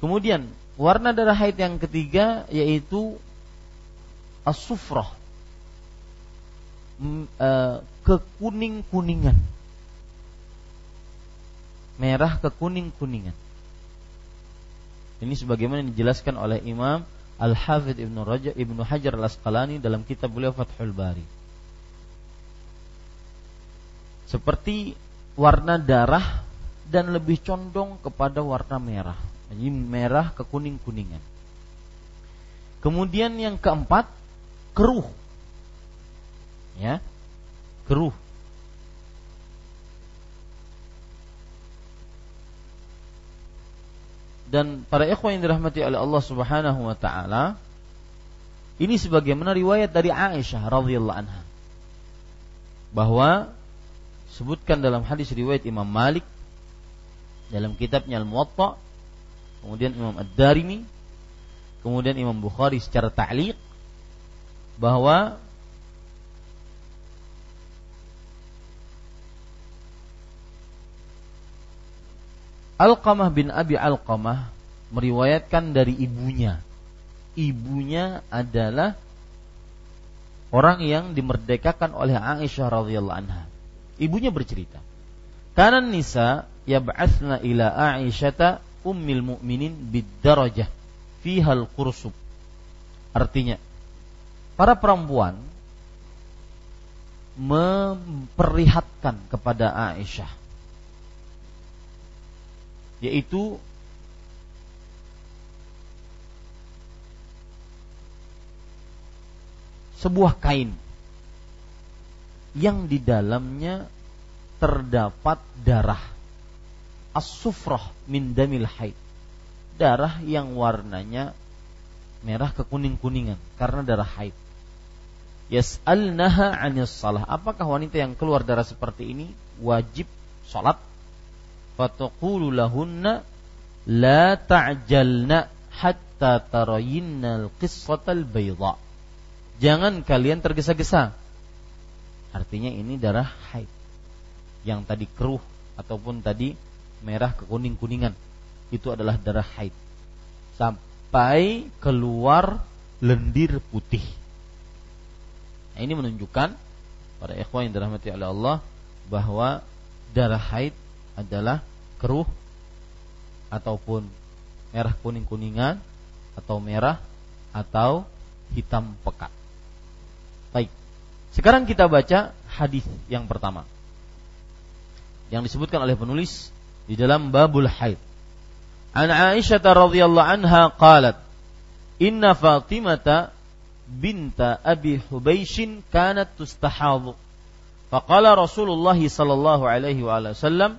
Kemudian warna darah haid yang ketiga yaitu asufroh e, kekuning-kuningan. Merah kekuning-kuningan. Ini sebagaimana dijelaskan oleh Imam Al-Hafidh Ibnu Rajab Ibnu Hajar Al-Asqalani dalam kitab beliau Fathul Bari. Seperti warna darah dan lebih condong kepada warna merah. Jadi merah ke kuning-kuningan. Kemudian yang keempat, keruh. Ya. Keruh. Dan para ikhwan yang dirahmati oleh Allah Subhanahu wa taala, ini sebagaimana riwayat dari Aisyah radhiyallahu anha bahwa disebutkan dalam hadis riwayat Imam Malik dalam kitabnya Al-Muwatta, kemudian Imam Ad-Darimi, kemudian Imam Bukhari secara ta'liq bahwa Alqamah bin Abi Alqamah meriwayatkan dari ibunya. Ibunya adalah orang yang dimerdekakan oleh Aisyah radhiyallahu anha. Ibunya bercerita, "Kanan nisa yab'atsna ila Aisyata ummil mu'minin bidarajah fiha al-qursub." Artinya, para perempuan memperlihatkan kepada Aisyah yaitu sebuah kain yang di dalamnya terdapat darah as-sufrah min damil haid. Darah yang warnanya merah kekuning-kuningan karena darah haid yas'alnaha 'anis salah apakah wanita yang keluar darah seperti ini wajib salat fataqulu lahunna la ta'jalna hatta tarayinna al-qissatal bayda jangan kalian tergesa-gesa Artinya ini darah haid. Yang tadi keruh ataupun tadi merah ke kuning-kuningan itu adalah darah haid. Sampai keluar lendir putih. Nah, ini menunjukkan para ikhwan yang dirahmati oleh Allah bahwa darah haid adalah keruh ataupun merah kuning-kuningan atau merah atau hitam pekat. Baik. Sekarang kita baca hadis yang pertama. Yang disebutkan oleh penulis di dalam babul haid. An Aisyah radhiyallahu anha qalat, "Inna Fatimah binta Abi Hubaishin kanat tustahadhu. Faqala Rasulullah sallallahu alaihi wasallam,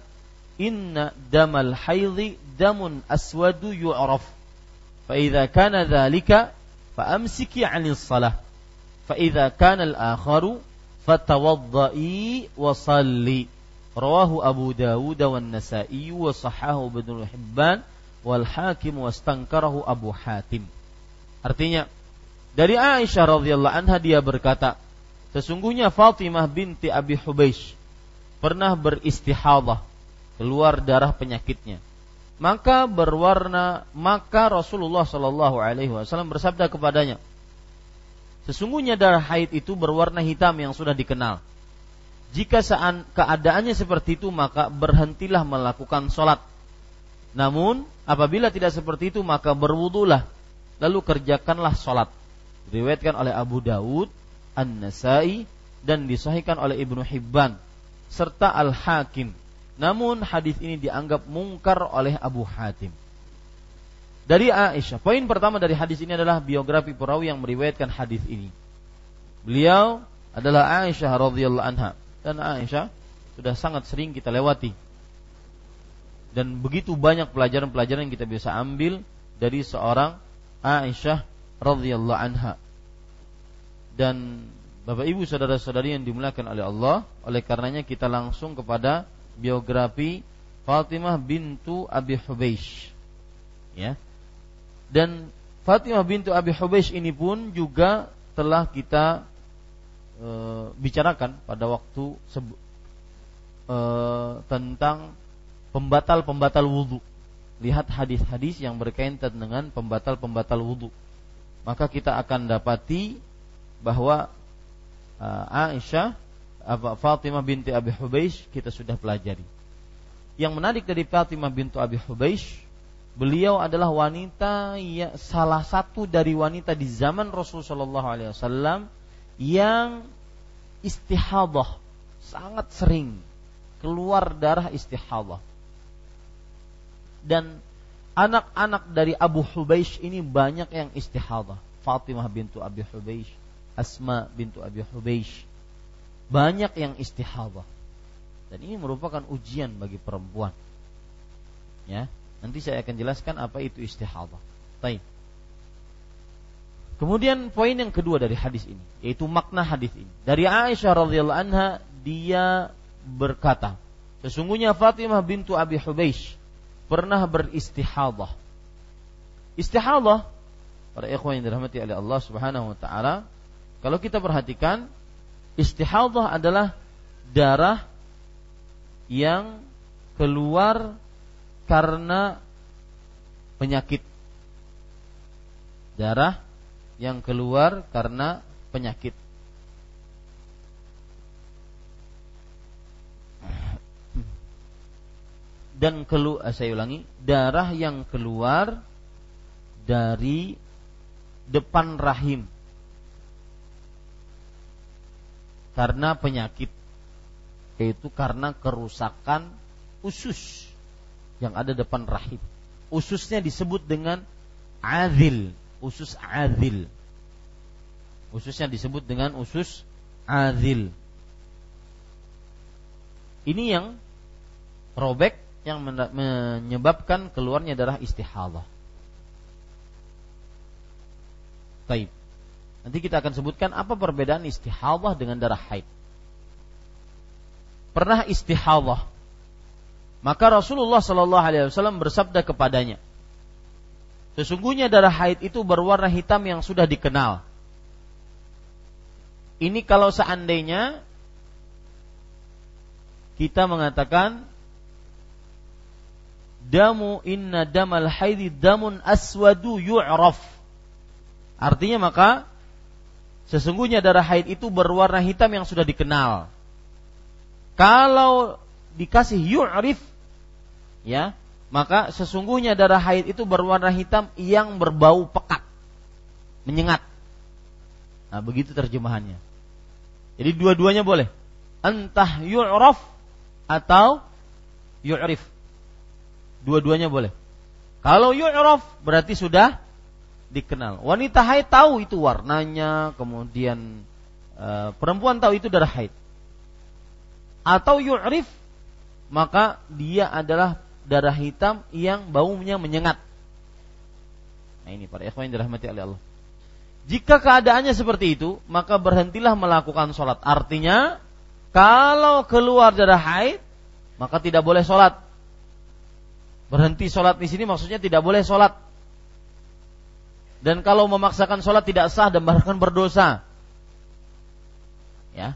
"Inna damal haidhi damun aswadu yu'raf. Fa idza kana dhalika fa amsiki 'anil kana al-akharu fatawaddai. Rawahu Abu Dawud wan Nasa'i wa Hibban wastankarahu Abu Hatim. Artinya, dari Aisyah radhiyallahu anha dia berkata, sesungguhnya Fatimah binti Abi Hubeish pernah beristihadah, keluar darah penyakitnya. Maka berwarna maka Rasulullah Shallallahu alaihi wasallam bersabda kepadanya, Sesungguhnya darah haid itu berwarna hitam yang sudah dikenal. Jika keadaannya seperti itu maka berhentilah melakukan sholat. Namun apabila tidak seperti itu maka berwudulah lalu kerjakanlah sholat. Diriwayatkan oleh Abu Dawud, An-Nasai dan disahihkan oleh Ibnu Hibban serta Al-Hakim. Namun hadis ini dianggap mungkar oleh Abu Hatim dari Aisyah. Poin pertama dari hadis ini adalah biografi perawi yang meriwayatkan hadis ini. Beliau adalah Aisyah radhiyallahu anha dan Aisyah sudah sangat sering kita lewati. Dan begitu banyak pelajaran-pelajaran yang kita bisa ambil dari seorang Aisyah radhiyallahu anha. Dan Bapak Ibu saudara-saudari yang dimuliakan oleh Allah, oleh karenanya kita langsung kepada biografi Fatimah bintu Abi Hubeish. Ya. Dan Fatimah bintu Abi Hubeish ini pun juga telah kita e, bicarakan pada waktu e, tentang pembatal-pembatal wudhu. Lihat hadis-hadis yang berkaitan dengan pembatal-pembatal wudhu. Maka kita akan dapati bahwa uh, Aisyah Fatimah binti Abi Hubeish kita sudah pelajari. Yang menarik dari Fatimah binti Abi Hubeish, beliau adalah wanita ya, salah satu dari wanita di zaman Rasulullah SAW yang istihadah sangat sering keluar darah istihadah. Dan anak-anak dari Abu Hubeish ini banyak yang istihadah. Fatimah bintu Abi Hubeish, Asma bintu Abi Hubeish. Banyak yang istihadah. Dan ini merupakan ujian bagi perempuan. Ya, nanti saya akan jelaskan apa itu istihadah. Baik. Kemudian poin yang kedua dari hadis ini, yaitu makna hadis ini. Dari Aisyah radhiyallahu anha, dia berkata, sesungguhnya Fatimah bintu Abi Hubeish pernah beristihadah. Istihadah para ikhwan yang dirahmati oleh Allah Subhanahu wa taala kalau kita perhatikan istihadah adalah darah yang keluar karena penyakit. Darah yang keluar karena penyakit. Dan kelu, eh, saya ulangi, darah yang keluar dari depan rahim karena penyakit yaitu karena kerusakan usus yang ada depan rahim. Ususnya disebut dengan adil, usus adil. Ususnya disebut dengan usus adil. Ini yang robek yang menyebabkan keluarnya darah istihadah. Taib. Nanti kita akan sebutkan apa perbedaan istihadah dengan darah haid. Pernah istihadah, maka Rasulullah Shallallahu Alaihi Wasallam bersabda kepadanya, sesungguhnya darah haid itu berwarna hitam yang sudah dikenal. Ini kalau seandainya kita mengatakan damu inna damal haidi damun aswadu yu'raf. Artinya maka Sesungguhnya darah haid itu berwarna hitam yang sudah dikenal. Kalau dikasih yu'rif ya, maka sesungguhnya darah haid itu berwarna hitam yang berbau pekat, menyengat. Nah, begitu terjemahannya. Jadi dua-duanya boleh. Entah yu'raf atau yu'rif. Dua-duanya boleh. Kalau yu'raf berarti sudah dikenal. Wanita haid tahu itu warnanya, kemudian e, perempuan tahu itu darah haid. Atau yu'rif maka dia adalah darah hitam yang baunya menyengat. Nah ini para ikhwan yang dirahmati oleh Allah. Jika keadaannya seperti itu, maka berhentilah melakukan sholat. Artinya, kalau keluar darah haid, maka tidak boleh sholat. Berhenti sholat di sini maksudnya tidak boleh sholat dan kalau memaksakan sholat tidak sah dan bahkan berdosa. Ya,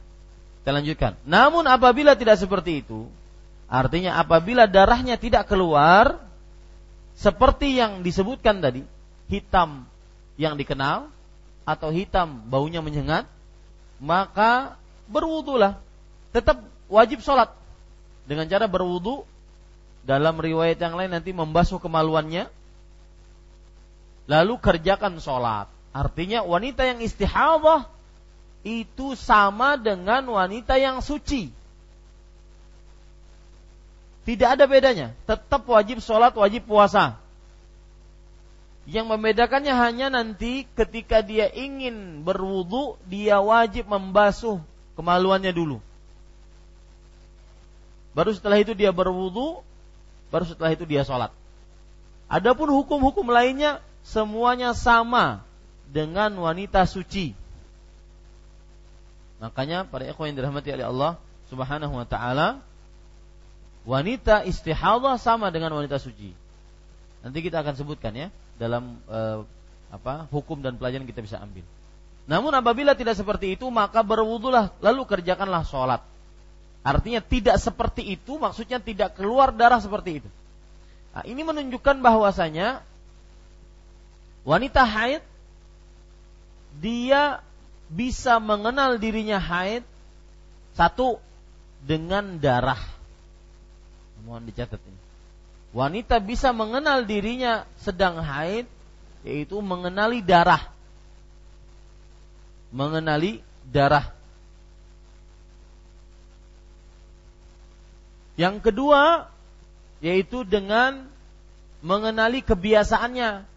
kita lanjutkan. Namun apabila tidak seperti itu, artinya apabila darahnya tidak keluar, seperti yang disebutkan tadi, hitam yang dikenal atau hitam baunya menyengat, maka berwudulah. Tetap wajib sholat dengan cara berwudu. Dalam riwayat yang lain nanti membasuh kemaluannya lalu kerjakan sholat. Artinya wanita yang istihadah itu sama dengan wanita yang suci. Tidak ada bedanya, tetap wajib sholat, wajib puasa. Yang membedakannya hanya nanti ketika dia ingin berwudu, dia wajib membasuh kemaluannya dulu. Baru setelah itu dia berwudu, baru setelah itu dia sholat. Adapun hukum-hukum lainnya semuanya sama dengan wanita suci. Makanya para ikhwan yang dirahmati oleh Allah Subhanahu wa taala wanita istihadah sama dengan wanita suci. Nanti kita akan sebutkan ya dalam eh, apa hukum dan pelajaran kita bisa ambil. Namun apabila tidak seperti itu maka berwudulah lalu kerjakanlah sholat. Artinya tidak seperti itu maksudnya tidak keluar darah seperti itu. Nah, ini menunjukkan bahwasanya wanita haid dia bisa mengenal dirinya haid satu dengan darah. Mohon dicatat ini. Wanita bisa mengenal dirinya sedang haid yaitu mengenali darah. Mengenali darah. Yang kedua yaitu dengan mengenali kebiasaannya.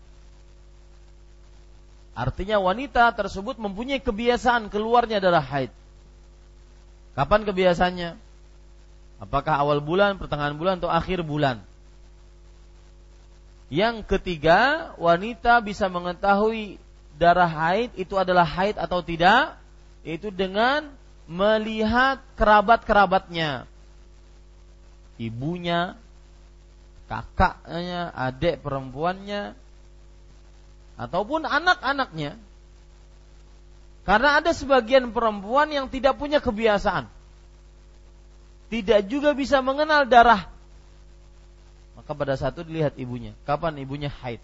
Artinya wanita tersebut mempunyai kebiasaan keluarnya darah haid. Kapan kebiasaannya? Apakah awal bulan, pertengahan bulan, atau akhir bulan? Yang ketiga, wanita bisa mengetahui darah haid itu adalah haid atau tidak, yaitu dengan melihat kerabat-kerabatnya. Ibunya, kakaknya, adik perempuannya, ataupun anak-anaknya. Karena ada sebagian perempuan yang tidak punya kebiasaan. Tidak juga bisa mengenal darah. Maka pada saat itu dilihat ibunya. Kapan ibunya haid.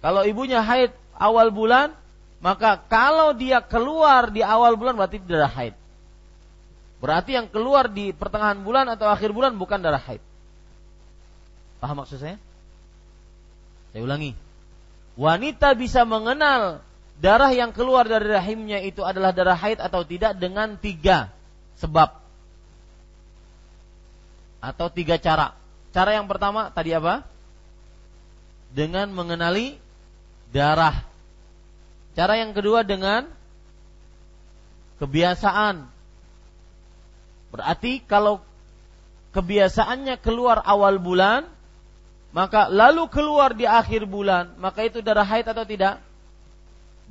Kalau ibunya haid awal bulan, maka kalau dia keluar di awal bulan berarti darah haid. Berarti yang keluar di pertengahan bulan atau akhir bulan bukan darah haid. Paham maksud saya? Saya ulangi wanita bisa mengenal darah yang keluar dari rahimnya itu adalah darah haid atau tidak dengan tiga sebab atau tiga cara. Cara yang pertama tadi apa? Dengan mengenali darah. Cara yang kedua dengan kebiasaan. Berarti kalau kebiasaannya keluar awal bulan, maka lalu keluar di akhir bulan, maka itu darah haid atau tidak?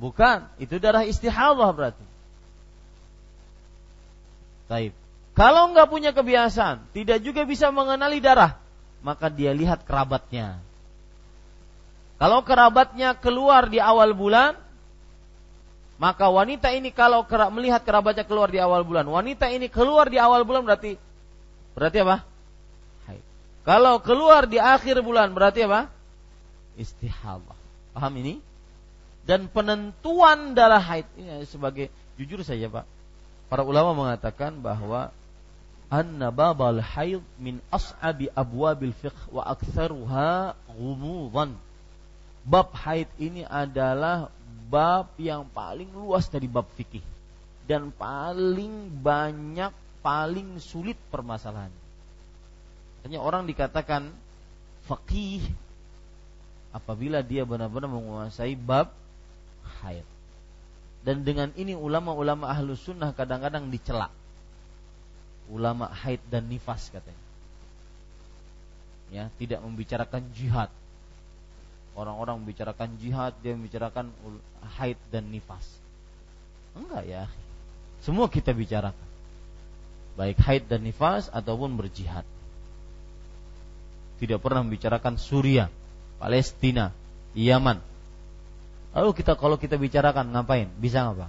Bukan, itu darah istihadah berarti. Taib. Kalau nggak punya kebiasaan, tidak juga bisa mengenali darah, maka dia lihat kerabatnya. Kalau kerabatnya keluar di awal bulan, maka wanita ini kalau melihat kerabatnya keluar di awal bulan, wanita ini keluar di awal bulan berarti berarti apa? Kalau keluar di akhir bulan berarti apa? Istihadah. Paham ini? Dan penentuan darah haid ini sebagai jujur saja Pak. Para ulama mengatakan bahwa anna babal haid min as'abi abwabil fiqh wa aktsaruha ghumudan. Bab haid ini adalah bab yang paling luas dari bab fikih dan paling banyak paling sulit permasalahannya. Hanya orang dikatakan fakih apabila dia benar-benar menguasai bab haid. Dan dengan ini ulama-ulama ahlu sunnah kadang-kadang dicela. Ulama haid dan nifas katanya. Ya, tidak membicarakan jihad. Orang-orang membicarakan jihad, dia membicarakan haid dan nifas. Enggak ya. Semua kita bicarakan. Baik haid dan nifas ataupun berjihad tidak pernah membicarakan Suriah, Palestina, Yaman. Lalu kita kalau kita bicarakan ngapain? Bisa ngapa?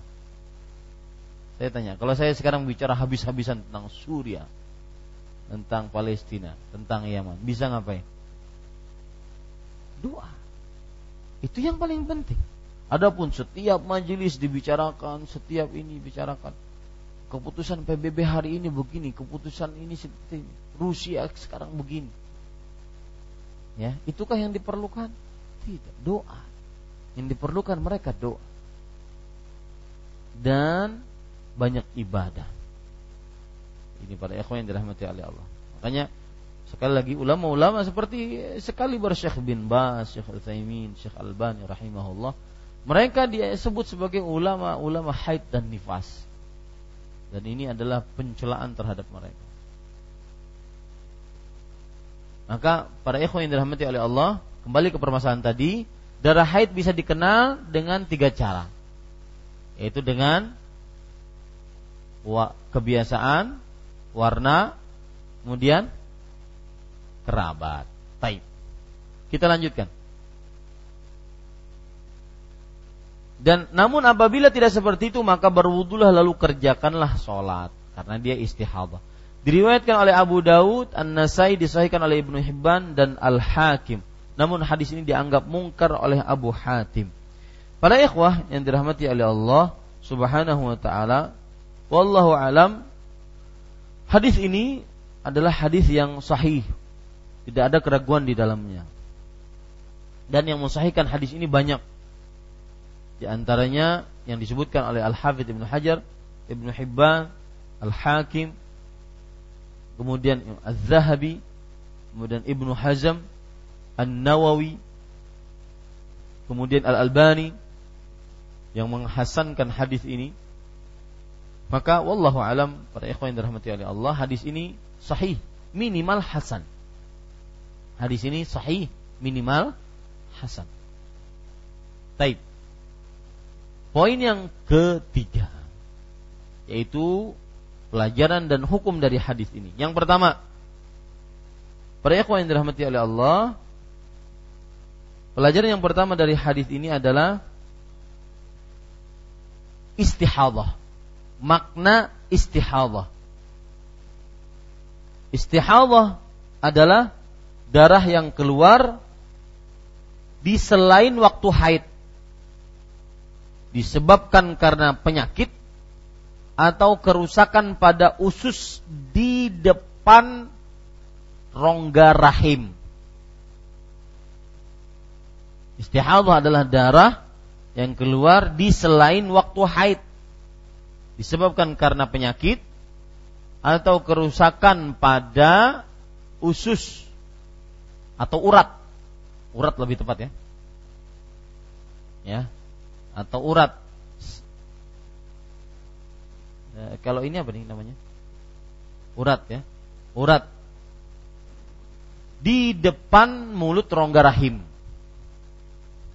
Saya tanya, kalau saya sekarang bicara habis-habisan tentang Suriah, tentang Palestina, tentang Yaman, bisa ngapain? Doa. Itu yang paling penting. Adapun setiap majelis dibicarakan, setiap ini bicarakan. Keputusan PBB hari ini begini, keputusan ini seperti ini. Rusia sekarang begini. Ya, itukah yang diperlukan? Tidak, doa. Yang diperlukan mereka doa. Dan banyak ibadah. Ini para ikhwan yang dirahmati oleh Allah. Makanya sekali lagi ulama-ulama seperti sekali Syekh bin Bas, Syekh Al-Thaimin, Syekh Al-Bani rahimahullah, mereka disebut sebagai ulama-ulama haid dan nifas. Dan ini adalah pencelaan terhadap mereka. Maka para ikhwan yang dirahmati oleh Allah, kembali ke permasalahan tadi, darah haid bisa dikenal dengan tiga cara. Yaitu dengan kebiasaan, warna, kemudian kerabat. Taib. Kita lanjutkan. Dan namun apabila tidak seperti itu maka berwudulah lalu kerjakanlah sholat karena dia istihadah. Diriwayatkan oleh Abu Daud, An-Nasai disahihkan oleh Ibnu Hibban dan Al-Hakim. Namun hadis ini dianggap mungkar oleh Abu Hatim. Para ikhwah yang dirahmati oleh Allah Subhanahu wa taala, wallahu alam hadis ini adalah hadis yang sahih. Tidak ada keraguan di dalamnya. Dan yang mensahihkan hadis ini banyak. Di antaranya yang disebutkan oleh Al-Hafidz Ibnu Hajar, Ibnu Hibban, Al-Hakim, kemudian Az-Zahabi, kemudian Ibnu Hazm, An-Nawawi, kemudian Al-Albani yang menghasankan hadis ini. Maka wallahu alam para ikhwan yang dirahmati oleh Allah, hadis ini sahih, minimal hasan. Hadis ini sahih, minimal hasan. Taib. Poin yang ketiga yaitu pelajaran dan hukum dari hadis ini. Yang pertama, para ikhwan yang dirahmati oleh Allah, pelajaran yang pertama dari hadis ini adalah istihadah. Makna istihadah. Istihadah adalah darah yang keluar di selain waktu haid. Disebabkan karena penyakit atau kerusakan pada usus di depan rongga rahim. Istihadah adalah darah yang keluar di selain waktu haid disebabkan karena penyakit atau kerusakan pada usus atau urat. Urat lebih tepat ya. Ya. Atau urat Eh, kalau ini apa nih namanya? Urat ya. Urat di depan mulut rongga rahim.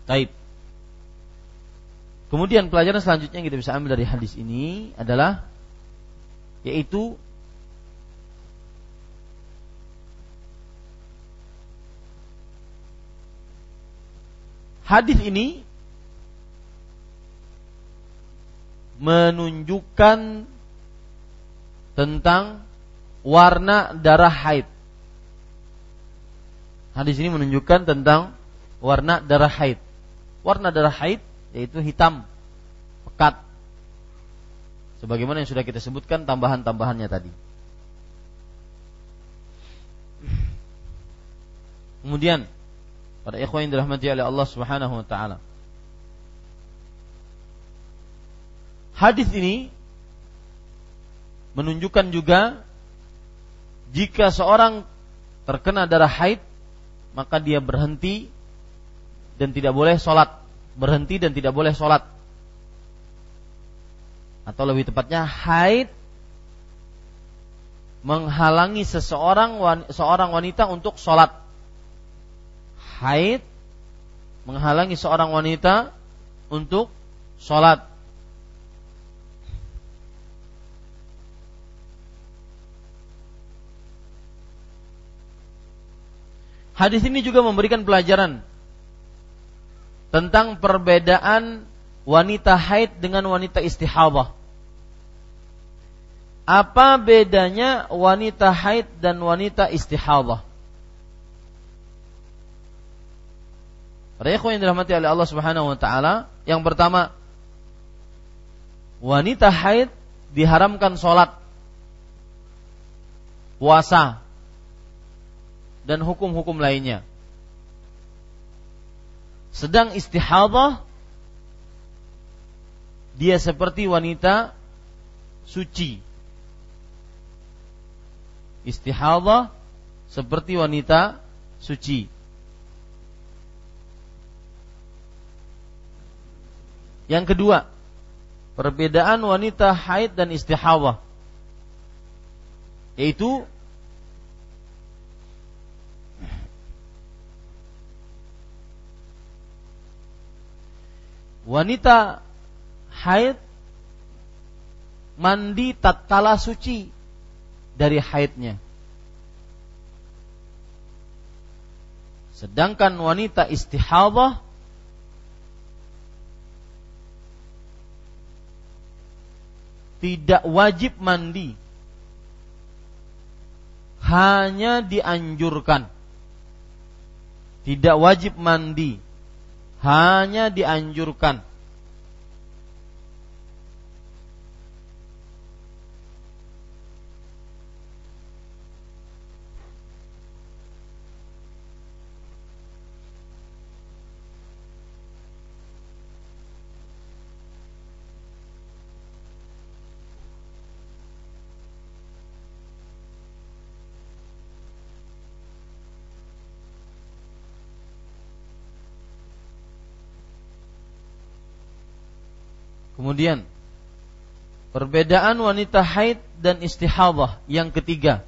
Taib. Kemudian pelajaran selanjutnya yang kita bisa ambil dari hadis ini adalah yaitu hadis ini menunjukkan tentang warna darah haid. Hadis ini menunjukkan tentang warna darah haid. Warna darah haid yaitu hitam, pekat. Sebagaimana yang sudah kita sebutkan tambahan-tambahannya tadi. Kemudian pada ikhwan yang dirahmati oleh Allah Subhanahu wa taala. Hadis ini menunjukkan juga jika seorang terkena darah haid maka dia berhenti dan tidak boleh sholat. Berhenti dan tidak boleh sholat. Atau lebih tepatnya haid menghalangi seseorang seorang wanita untuk sholat haid menghalangi seorang wanita untuk sholat Hadis ini juga memberikan pelajaran tentang perbedaan wanita haid dengan wanita istihadah. Apa bedanya wanita haid dan wanita istihadah? Para ikhwan yang dirahmati oleh Allah Subhanahu wa taala, yang pertama wanita haid diharamkan sholat, puasa, dan hukum-hukum lainnya. Sedang istihadah dia seperti wanita suci. Istihadah seperti wanita suci. Yang kedua, perbedaan wanita haid dan istihadah yaitu wanita haid mandi tatkala suci dari haidnya. Sedangkan wanita istihadah tidak wajib mandi. Hanya dianjurkan. Tidak wajib mandi. Hanya dianjurkan. Kemudian perbedaan wanita haid dan istihadah yang ketiga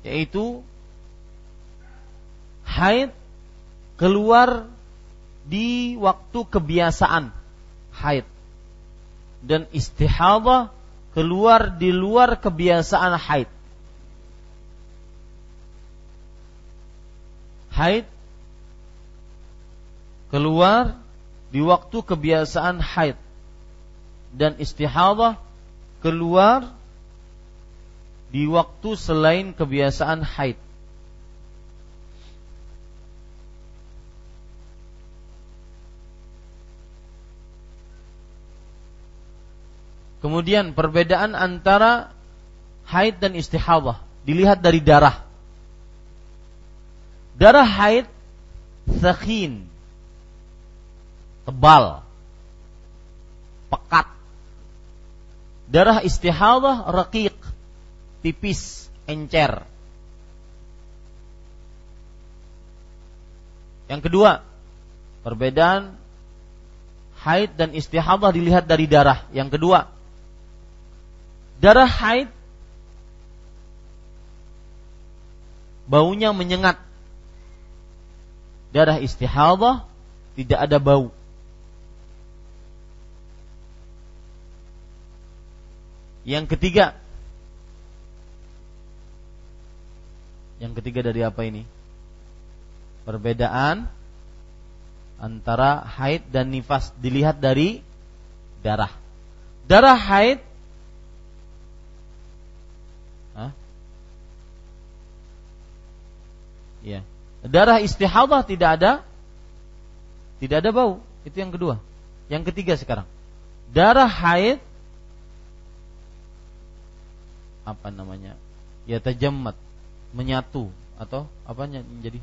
yaitu haid keluar di waktu kebiasaan haid dan istihadah keluar di luar kebiasaan haid. Haid keluar di waktu kebiasaan haid dan istihadah keluar di waktu selain kebiasaan haid. Kemudian perbedaan antara haid dan istihadah dilihat dari darah. Darah haid sakhin tebal pekat. Darah istihadah raqiq, tipis, encer. Yang kedua, perbedaan haid dan istihadah dilihat dari darah. Yang kedua, darah haid baunya menyengat. Darah istihadah tidak ada bau. Yang ketiga Yang ketiga dari apa ini? Perbedaan antara haid dan nifas dilihat dari darah. Darah haid Hah? Ya. Darah istihadah tidak ada tidak ada bau. Itu yang kedua. Yang ketiga sekarang. Darah haid apa namanya ya tajammat menyatu atau apanya jadi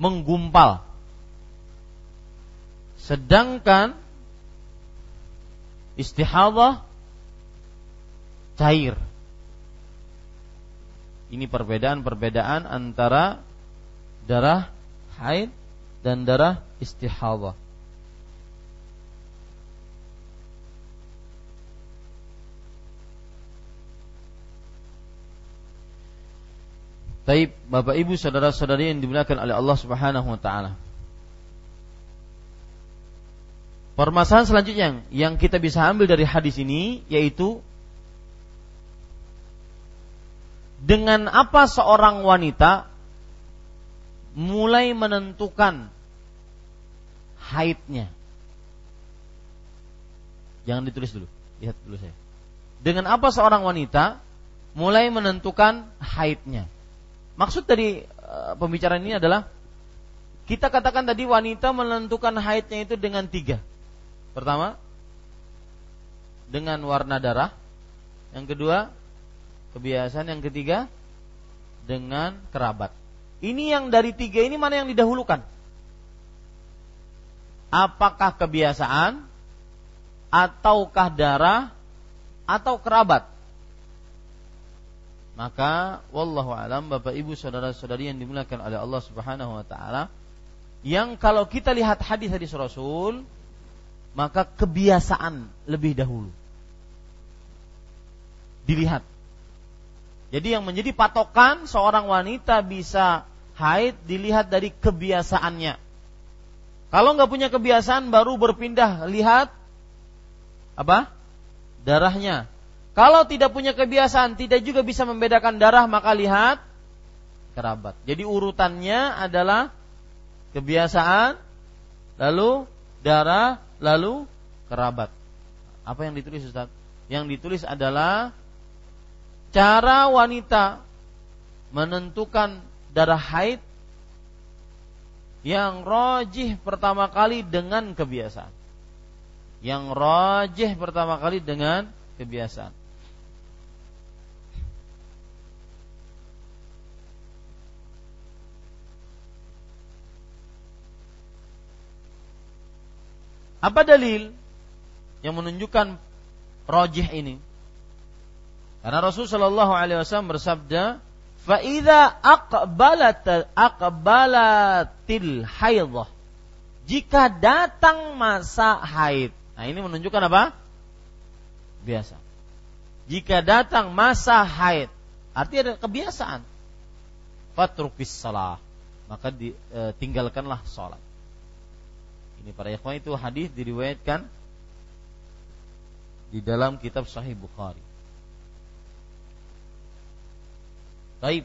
menggumpal. Sedangkan istihadah cair. Ini perbedaan-perbedaan antara darah haid dan darah istihadah Taib Bapak Ibu saudara-saudari yang dimuliakan oleh Allah Subhanahu wa taala. Permasalahan selanjutnya yang kita bisa ambil dari hadis ini yaitu dengan apa seorang wanita mulai menentukan haidnya. Jangan ditulis dulu, lihat dulu saya. Dengan apa seorang wanita mulai menentukan haidnya? Maksud dari uh, pembicaraan ini adalah kita katakan tadi wanita menentukan haidnya itu dengan tiga. Pertama, dengan warna darah. Yang kedua, kebiasaan. Yang ketiga, dengan kerabat. Ini yang dari tiga ini mana yang didahulukan? Apakah kebiasaan, ataukah darah, atau kerabat? Maka wallahu alam Bapak Ibu saudara-saudari yang dimuliakan oleh Allah Subhanahu wa taala yang kalau kita lihat hadis-hadis Rasul maka kebiasaan lebih dahulu dilihat. Jadi yang menjadi patokan seorang wanita bisa haid dilihat dari kebiasaannya. Kalau nggak punya kebiasaan baru berpindah lihat apa? darahnya. Kalau tidak punya kebiasaan, tidak juga bisa membedakan darah, maka lihat kerabat. Jadi urutannya adalah kebiasaan, lalu darah, lalu kerabat. Apa yang ditulis Ustaz? Yang ditulis adalah cara wanita menentukan darah haid yang rojih pertama kali dengan kebiasaan. Yang rojih pertama kali dengan kebiasaan. Apa dalil yang menunjukkan rojih ini? Karena Rasul Shallallahu Alaihi Wasallam bersabda, "Faida akbalat akbalatil haidah." Jika datang masa haid. Nah, ini menunjukkan apa? Biasa. Jika datang masa haid, artinya ada kebiasaan. Fatrukis salah. Maka di, e, tinggalkanlah sholat. Ini para ikhwan itu hadis diriwayatkan di dalam kitab Sahih Bukhari. Baik.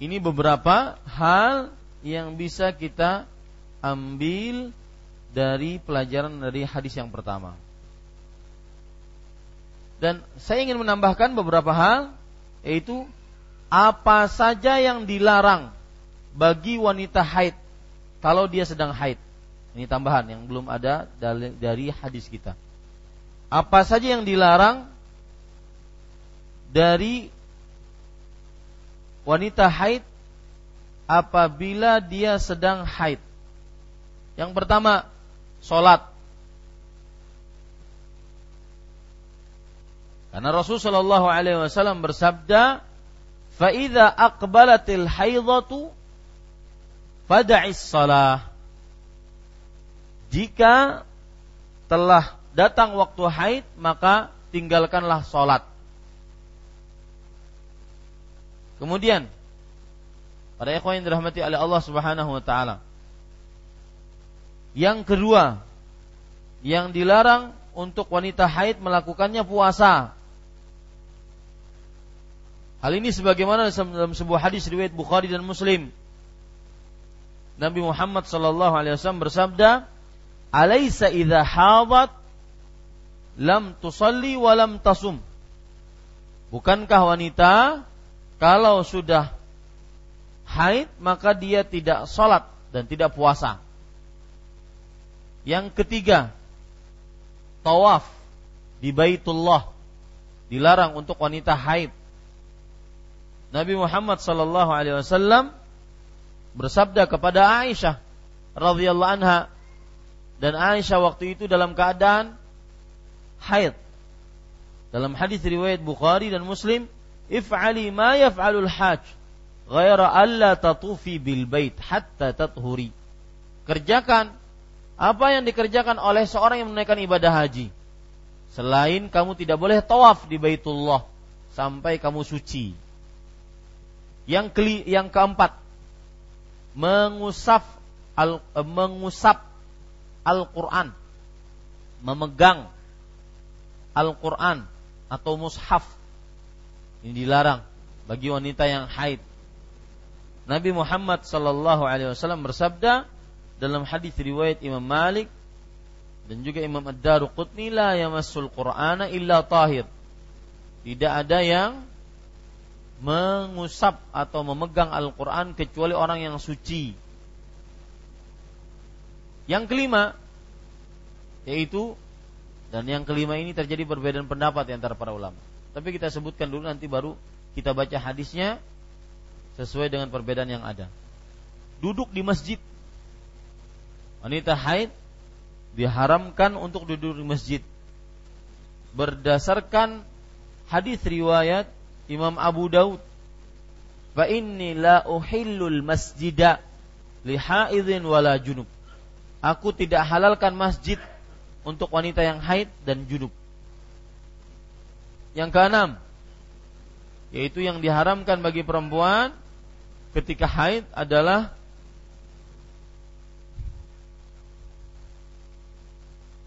Ini beberapa hal yang bisa kita ambil dari pelajaran dari hadis yang pertama. Dan saya ingin menambahkan beberapa hal yaitu apa saja yang dilarang bagi wanita haid kalau dia sedang haid. Ini tambahan yang belum ada dari hadis kita. Apa saja yang dilarang dari wanita haid apabila dia sedang haid. Yang pertama, solat. Karena Rasul Shallallahu Alaihi Wasallam bersabda, "Faida akbalatil haidatu fada'is salah. Jika telah datang waktu haid, maka tinggalkanlah sholat. Kemudian, para ikhwan yang dirahmati oleh Allah Subhanahu wa taala. Yang kedua, yang dilarang untuk wanita haid melakukannya puasa. Hal ini sebagaimana dalam sebuah hadis riwayat Bukhari dan Muslim Nabi Muhammad sallallahu alaihi wasallam bersabda, "Alaisa idza hadat lam tusalli wa lam tasum?" Bukankah wanita kalau sudah haid maka dia tidak sholat dan tidak puasa. Yang ketiga, tawaf di Baitullah dilarang untuk wanita haid. Nabi Muhammad sallallahu alaihi wasallam bersabda kepada Aisyah radhiyallahu anha dan Aisyah waktu itu dalam keadaan haid. Dalam hadis riwayat Bukhari dan Muslim, "If'ali ma yaf'alul hajj, ghaira alla tatufi bil bait hatta tathuri." Kerjakan apa yang dikerjakan oleh seorang yang menunaikan ibadah haji. Selain kamu tidak boleh tawaf di Baitullah sampai kamu suci. Yang keli, yang keempat, mengusap al, eh, mengusap Al-Qur'an, memegang Al-Qur'an atau mushaf. Ini dilarang bagi wanita yang haid. Nabi Muhammad sallallahu alaihi wasallam bersabda dalam hadis riwayat Imam Malik dan juga Imam Ad-Daruqutni la yamassul Qur'ana illa tahir. Tidak ada yang mengusap atau memegang Al-Quran kecuali orang yang suci. Yang kelima, yaitu dan yang kelima ini terjadi perbedaan pendapat di antara para ulama. Tapi kita sebutkan dulu nanti baru kita baca hadisnya sesuai dengan perbedaan yang ada. Duduk di masjid. Wanita haid diharamkan untuk duduk di masjid. Berdasarkan hadis riwayat Imam Abu Daud. Fa inni la uhillul masjida li wala junub. Aku tidak halalkan masjid untuk wanita yang haid dan junub. Yang keenam yaitu yang diharamkan bagi perempuan ketika haid adalah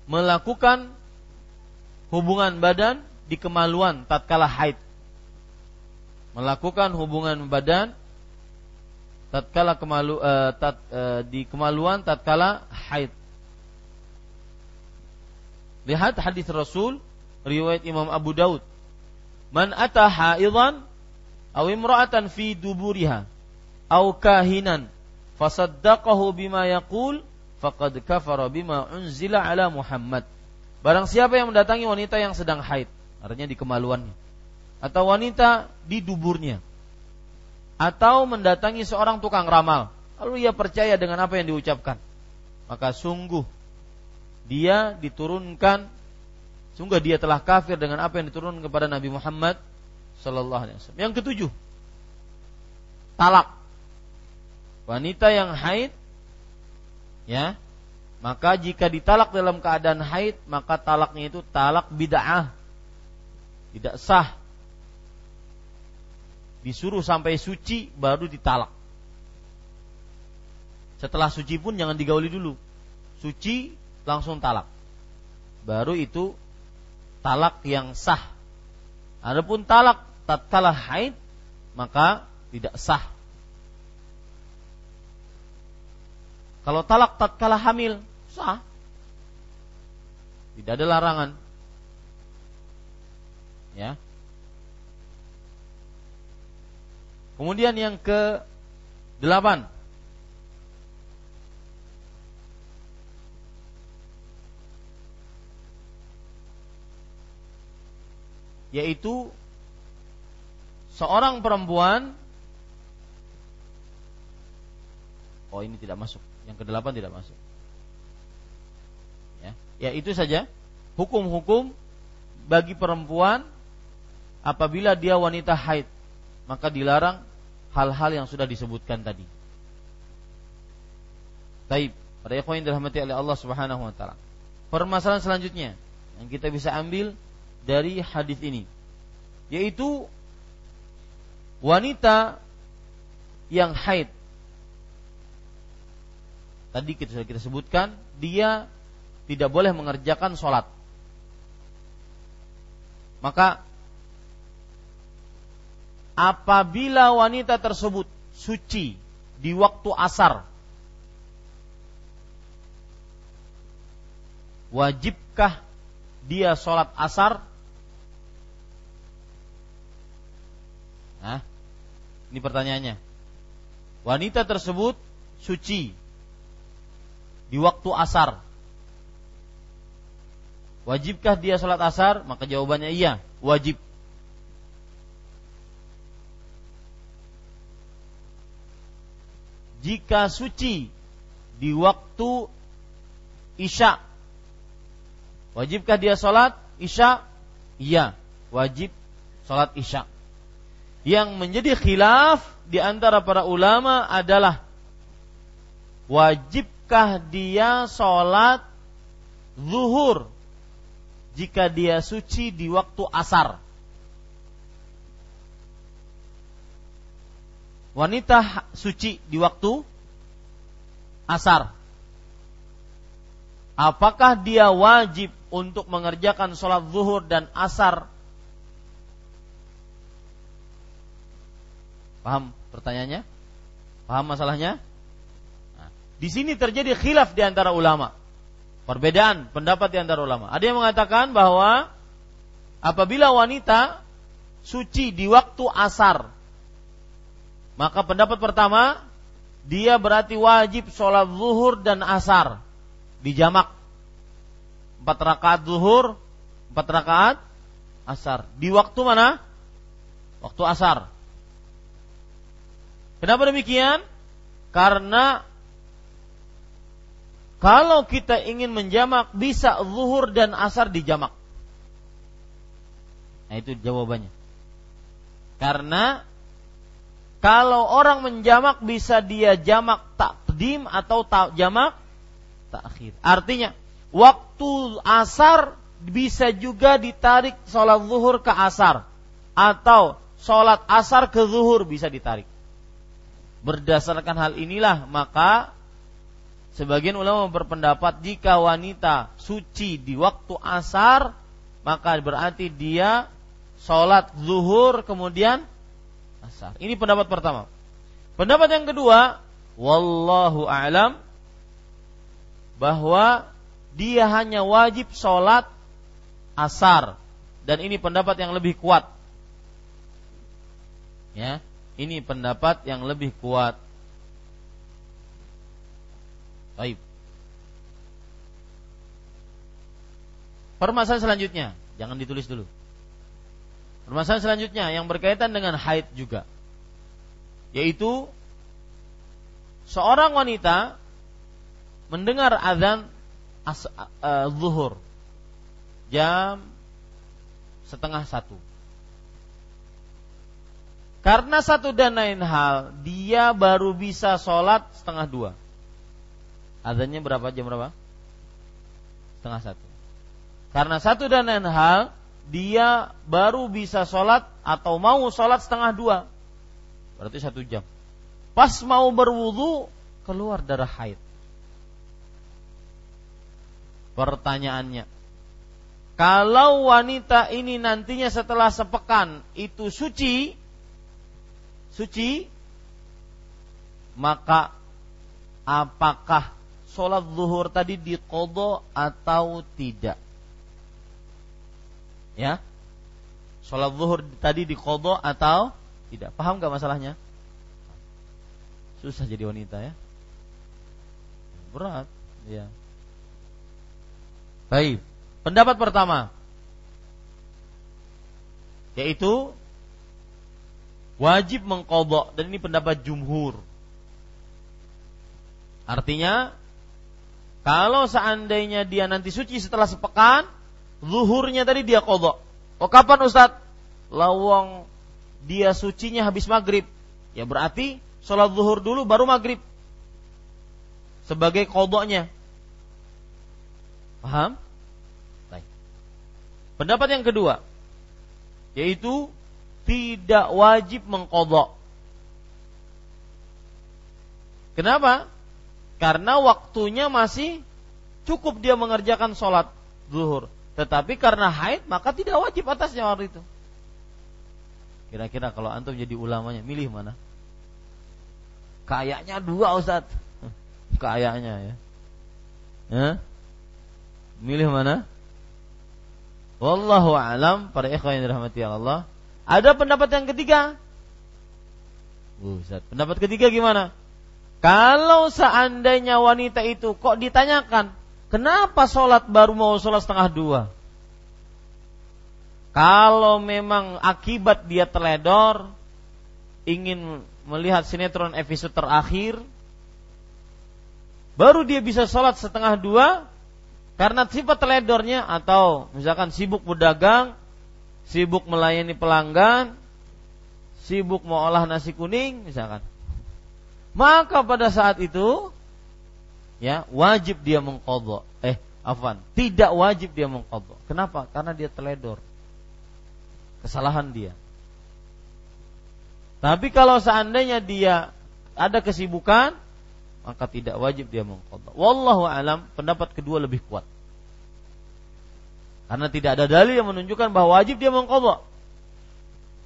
melakukan hubungan badan di kemaluan tatkala haid. Melakukan hubungan badan tatkala kemalu uh, tat, uh, di kemaluan tatkala haid. Lihat hadis Rasul riwayat Imam Abu Daud. Man ata haidan aw imra'atan fi duburiha aw kahinan fasaddaqahu bima yaqul faqad kafara bima unzila ala Muhammad. Barang siapa yang mendatangi wanita yang sedang haid, artinya di kemaluannya, atau wanita di duburnya, atau mendatangi seorang tukang ramal, lalu ia percaya dengan apa yang diucapkan, maka sungguh dia diturunkan, sungguh dia telah kafir dengan apa yang diturunkan kepada Nabi Muhammad Sallallahu Alaihi Wasallam. Yang ketujuh, talak. Wanita yang haid ya maka jika ditalak dalam keadaan haid maka talaknya itu talak bid'ah. Tidak sah disuruh sampai suci baru ditalak setelah suci pun jangan digauli dulu suci langsung talak baru itu talak yang sah adapun talak tatkala haid maka tidak sah Kalau talak tatkala hamil, sah. Tidak ada larangan. Ya. Kemudian yang ke delapan. Yaitu seorang perempuan Oh ini tidak masuk yang kedelapan tidak masuk. Ya, ya itu saja hukum-hukum bagi perempuan apabila dia wanita haid maka dilarang hal-hal yang sudah disebutkan tadi. Taib, para ikhwan yang dirahmati oleh Allah Subhanahu wa taala. Permasalahan selanjutnya yang kita bisa ambil dari hadis ini yaitu wanita yang haid tadi kita sudah kita sebutkan dia tidak boleh mengerjakan sholat maka apabila wanita tersebut suci di waktu asar wajibkah dia sholat asar Nah, ini pertanyaannya. Wanita tersebut suci di waktu asar. Wajibkah dia sholat asar? Maka jawabannya iya, wajib. Jika suci di waktu isya, wajibkah dia sholat isya? Iya, wajib sholat isya. Yang menjadi khilaf di antara para ulama adalah wajib Apakah dia sholat zuhur jika dia suci di waktu asar? Wanita suci di waktu asar. Apakah dia wajib untuk mengerjakan sholat zuhur dan asar? Paham pertanyaannya? Paham masalahnya? Di sini terjadi khilaf di antara ulama. Perbedaan pendapat di antara ulama. Ada yang mengatakan bahwa apabila wanita suci di waktu asar, maka pendapat pertama dia berarti wajib sholat zuhur dan asar di jamak empat rakaat zuhur, empat rakaat asar. Di waktu mana? Waktu asar. Kenapa demikian? Karena kalau kita ingin menjamak bisa zuhur dan asar dijamak. Nah itu jawabannya. Karena kalau orang menjamak bisa dia jamak takdim atau tak jamak takhir. Artinya waktu asar bisa juga ditarik sholat zuhur ke asar atau sholat asar ke zuhur bisa ditarik. Berdasarkan hal inilah maka Sebagian ulama berpendapat jika wanita suci di waktu asar, maka berarti dia sholat zuhur kemudian asar. Ini pendapat pertama. Pendapat yang kedua, wallahu a'lam bahwa dia hanya wajib sholat asar dan ini pendapat yang lebih kuat. Ya, ini pendapat yang lebih kuat. Baik. Permasalahan selanjutnya, jangan ditulis dulu. Permasalahan selanjutnya yang berkaitan dengan haid juga. Yaitu seorang wanita mendengar azan uh, zuhur jam setengah satu. Karena satu dan lain hal, dia baru bisa sholat setengah dua. Adanya berapa jam berapa? Setengah satu. Karena satu dan lain hal, dia baru bisa sholat atau mau sholat setengah dua. Berarti satu jam. Pas mau berwudu, keluar darah haid. Pertanyaannya, kalau wanita ini nantinya setelah sepekan itu suci, suci, maka apakah sholat zuhur tadi dikodo atau tidak. Ya, sholat zuhur tadi dikodo atau tidak. Paham gak masalahnya? Susah jadi wanita ya. Berat, ya. Baik. Pendapat pertama yaitu wajib mengkodok dan ini pendapat jumhur. Artinya kalau seandainya dia nanti suci setelah sepekan, zuhurnya tadi dia kodok. Oh kapan Ustadz? Lawang dia sucinya habis maghrib. Ya berarti sholat zuhur dulu baru maghrib. Sebagai kodoknya. Paham? Baik. Pendapat yang kedua. Yaitu tidak wajib mengkodok. Kenapa? Karena waktunya masih cukup dia mengerjakan sholat zuhur. Tetapi karena haid maka tidak wajib atasnya waktu itu. Kira-kira kalau antum jadi ulamanya, milih mana? Kayaknya dua Ustaz. Kayaknya ya. Hah? Milih mana? Wallahu alam para ikhwan yang dirahmati Allah. Ada pendapat yang ketiga. Ustaz, pendapat ketiga gimana? Kalau seandainya wanita itu kok ditanyakan, kenapa sholat baru mau sholat setengah dua? Kalau memang akibat dia teledor, ingin melihat sinetron episode terakhir, baru dia bisa sholat setengah dua, karena sifat teledornya atau misalkan sibuk berdagang, sibuk melayani pelanggan, sibuk mau olah nasi kuning, misalkan maka pada saat itu ya wajib dia mengkodok. Eh, afan, tidak wajib dia mengkodok. Kenapa? Karena dia teledor. Kesalahan dia. Tapi kalau seandainya dia ada kesibukan, maka tidak wajib dia mengkodok. Wallahu alam, pendapat kedua lebih kuat. Karena tidak ada dalil yang menunjukkan bahwa wajib dia mengkodok.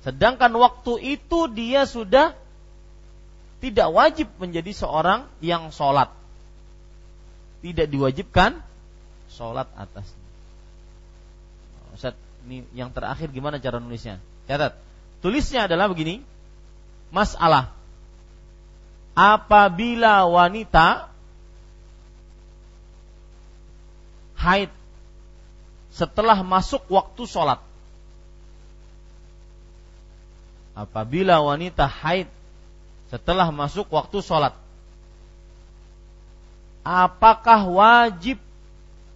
Sedangkan waktu itu dia sudah tidak wajib menjadi seorang yang sholat. Tidak diwajibkan sholat atasnya. Ustaz, ini yang terakhir gimana cara nulisnya? Catat. Tulisnya adalah begini. Masalah. Apabila wanita haid setelah masuk waktu sholat. Apabila wanita haid setelah masuk waktu sholat. Apakah wajib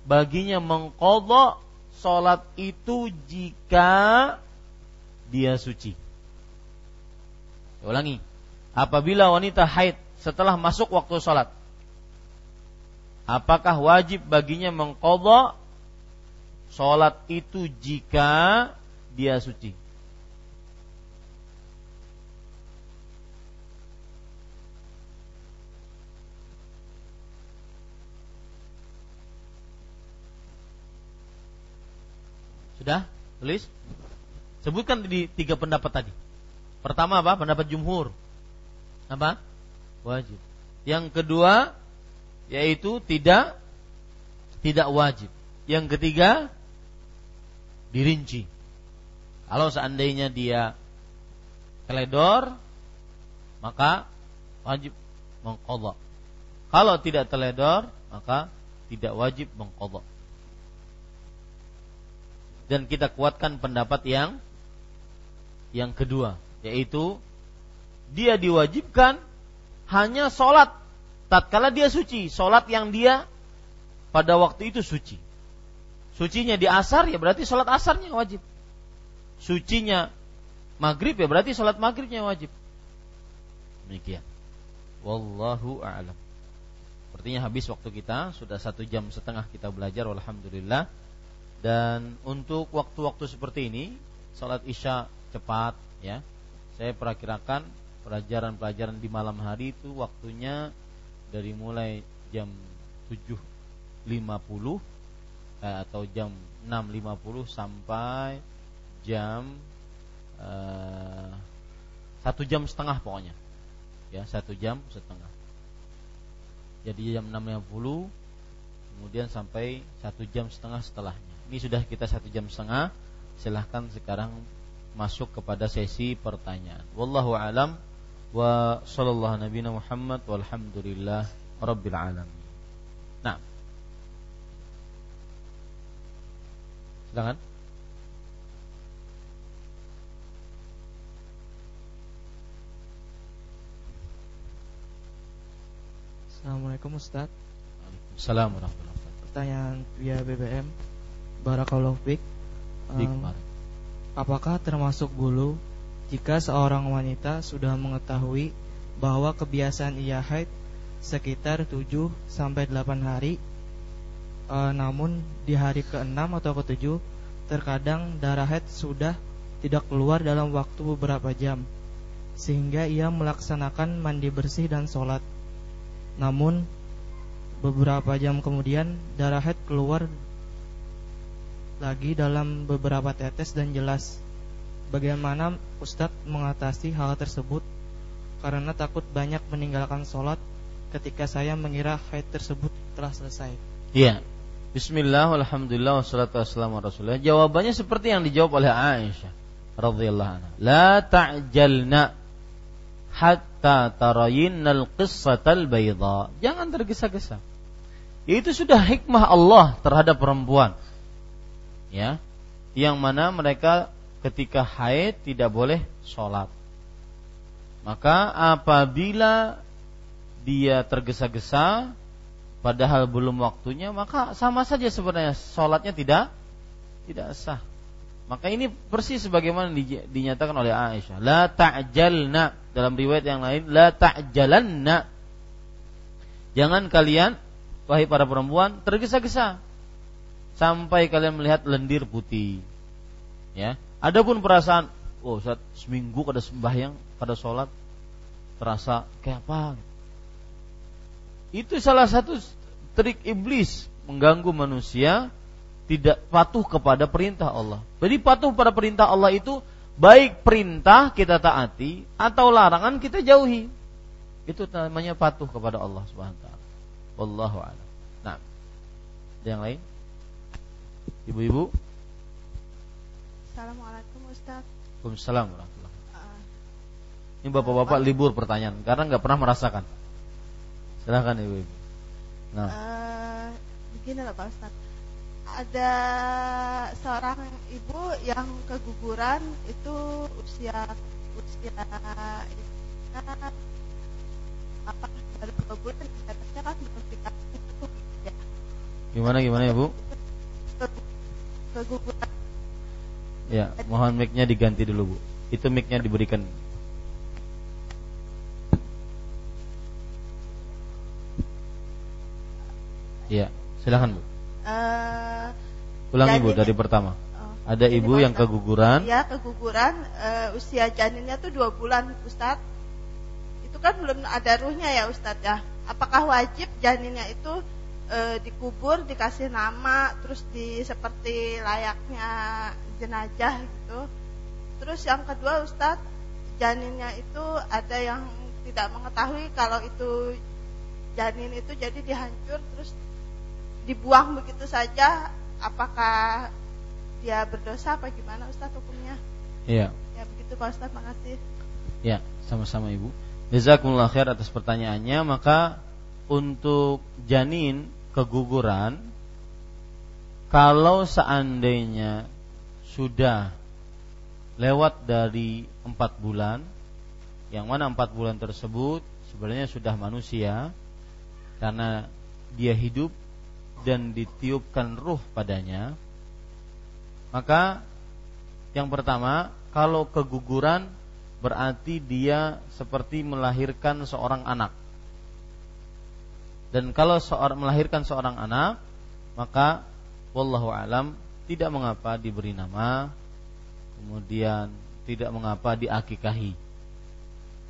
baginya mengkodok sholat itu jika dia suci? ulangi. Apabila wanita haid setelah masuk waktu sholat. Apakah wajib baginya mengkodok sholat itu jika dia suci? Sudah? Tulis? Sebutkan di tiga pendapat tadi. Pertama apa? Pendapat jumhur. Apa? Wajib. Yang kedua yaitu tidak tidak wajib. Yang ketiga dirinci. Kalau seandainya dia teledor maka wajib mengkodok. Kalau tidak teledor maka tidak wajib mengkodok. Dan kita kuatkan pendapat yang yang kedua, yaitu dia diwajibkan hanya sholat tatkala dia suci, sholat yang dia pada waktu itu suci. Sucinya di asar ya berarti sholat asarnya wajib. Sucinya maghrib ya berarti sholat maghribnya wajib. Demikian. Wallahu a'lam. Sepertinya habis waktu kita sudah satu jam setengah kita belajar. Alhamdulillah. Dan untuk waktu-waktu seperti ini, sholat isya cepat, ya. Saya perakirakan pelajaran-pelajaran di malam hari itu waktunya dari mulai jam 7.50 eh, atau jam 6.50 sampai jam eh, satu jam setengah pokoknya. Ya satu jam setengah. Jadi jam 6.50 kemudian sampai satu jam setengah setelahnya ini sudah kita satu jam setengah. Silahkan sekarang masuk kepada sesi pertanyaan. Wallahu alam wa sallallahu nabiyana Muhammad walhamdulillah rabbil alamin. Nah. Silakan. Assalamualaikum Ustaz Assalamualaikum warahmatullahi wabarakatuh Pertanyaan via BBM Barakallahu fiik. Um, apakah termasuk bulu jika seorang wanita sudah mengetahui bahwa kebiasaan ia haid sekitar 7 sampai 8 hari uh, namun di hari ke-6 atau ke-7 terkadang darah haid sudah tidak keluar dalam waktu beberapa jam sehingga ia melaksanakan mandi bersih dan sholat namun beberapa jam kemudian darah haid keluar lagi dalam beberapa tetes dan jelas bagaimana Ustadz mengatasi hal tersebut karena takut banyak meninggalkan sholat ketika saya mengira haid tersebut telah selesai. Iya. Bismillah, alhamdulillah, wassalatu wassalamu rasulullah. Jawabannya seperti yang dijawab oleh Aisyah radhiyallahu anha. La ta'jalna hatta tarayinnal qissatal bayda. Jangan tergesa-gesa. Itu sudah hikmah Allah terhadap perempuan ya yang mana mereka ketika haid tidak boleh sholat. Maka apabila dia tergesa-gesa padahal belum waktunya maka sama saja sebenarnya sholatnya tidak tidak sah. Maka ini persis sebagaimana dinyatakan oleh Aisyah. La ta'jalna dalam riwayat yang lain la ta'jalanna. Jangan kalian wahai para perempuan tergesa-gesa sampai kalian melihat lendir putih. Ya. Adapun perasaan, oh saat seminggu kada sembahyang, kada sholat, terasa kayak apa? Itu salah satu trik iblis mengganggu manusia tidak patuh kepada perintah Allah. Jadi patuh pada perintah Allah itu baik perintah kita taati atau larangan kita jauhi. Itu namanya patuh kepada Allah Subhanahu wa taala. Wallahu a'lam. Nah, yang lain? Ibu-ibu. Assalamualaikum Ustaz. Waalaikumsalam warahmatullahi uh, Ini bapak-bapak uh, libur pertanyaan karena nggak pernah merasakan. Silahkan ibu-ibu. Nah. Uh, begini lah Pak Ustaz. Ada seorang ibu yang keguguran itu usia usia apa baru dua bulan kan belum itu ya. Gimana gimana ya Bu? Keguguran. Ya, mohon mic-nya diganti dulu, Bu. Itu mic-nya diberikan. Ya, silakan, Bu. Uh, Ulangi, Bu, dari pertama. Oh, Ada ibu yang keguguran. Ya, keguguran uh, usia janinnya tuh dua bulan, Ustadz. Itu kan belum ada ruhnya ya, Ustadz ya. Apakah wajib janinnya itu e, dikubur dikasih nama terus di seperti layaknya jenazah gitu. Terus yang kedua Ustadz janinnya itu ada yang tidak mengetahui kalau itu janin itu jadi dihancur terus dibuang begitu saja apakah dia berdosa apa gimana Ustadz hukumnya? Iya. Ya begitu Pak Ustadz makasih ya sama-sama Ibu. Jazakumullah khair atas pertanyaannya. Maka untuk janin keguguran kalau seandainya sudah lewat dari empat bulan yang mana empat bulan tersebut sebenarnya sudah manusia karena dia hidup dan ditiupkan ruh padanya maka yang pertama kalau keguguran berarti dia seperti melahirkan seorang anak dan kalau seorang melahirkan seorang anak, maka wallahu alam tidak mengapa diberi nama, kemudian tidak mengapa diakikahi.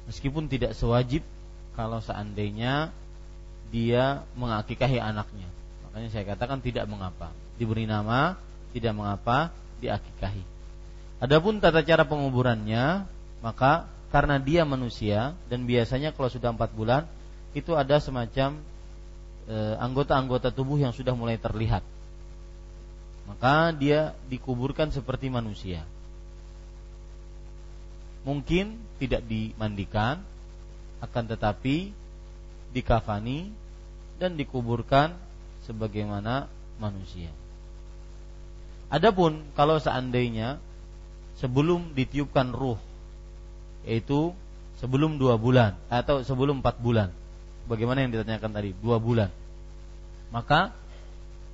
Meskipun tidak sewajib kalau seandainya dia mengakikahi anaknya. Makanya saya katakan tidak mengapa. Diberi nama, tidak mengapa diakikahi. Adapun tata cara penguburannya, maka karena dia manusia dan biasanya kalau sudah empat bulan itu ada semacam anggota-anggota tubuh yang sudah mulai terlihat. Maka dia dikuburkan seperti manusia. Mungkin tidak dimandikan, akan tetapi dikafani dan dikuburkan sebagaimana manusia. Adapun kalau seandainya sebelum ditiupkan ruh, yaitu sebelum dua bulan atau sebelum empat bulan, Bagaimana yang ditanyakan tadi? Dua bulan. Maka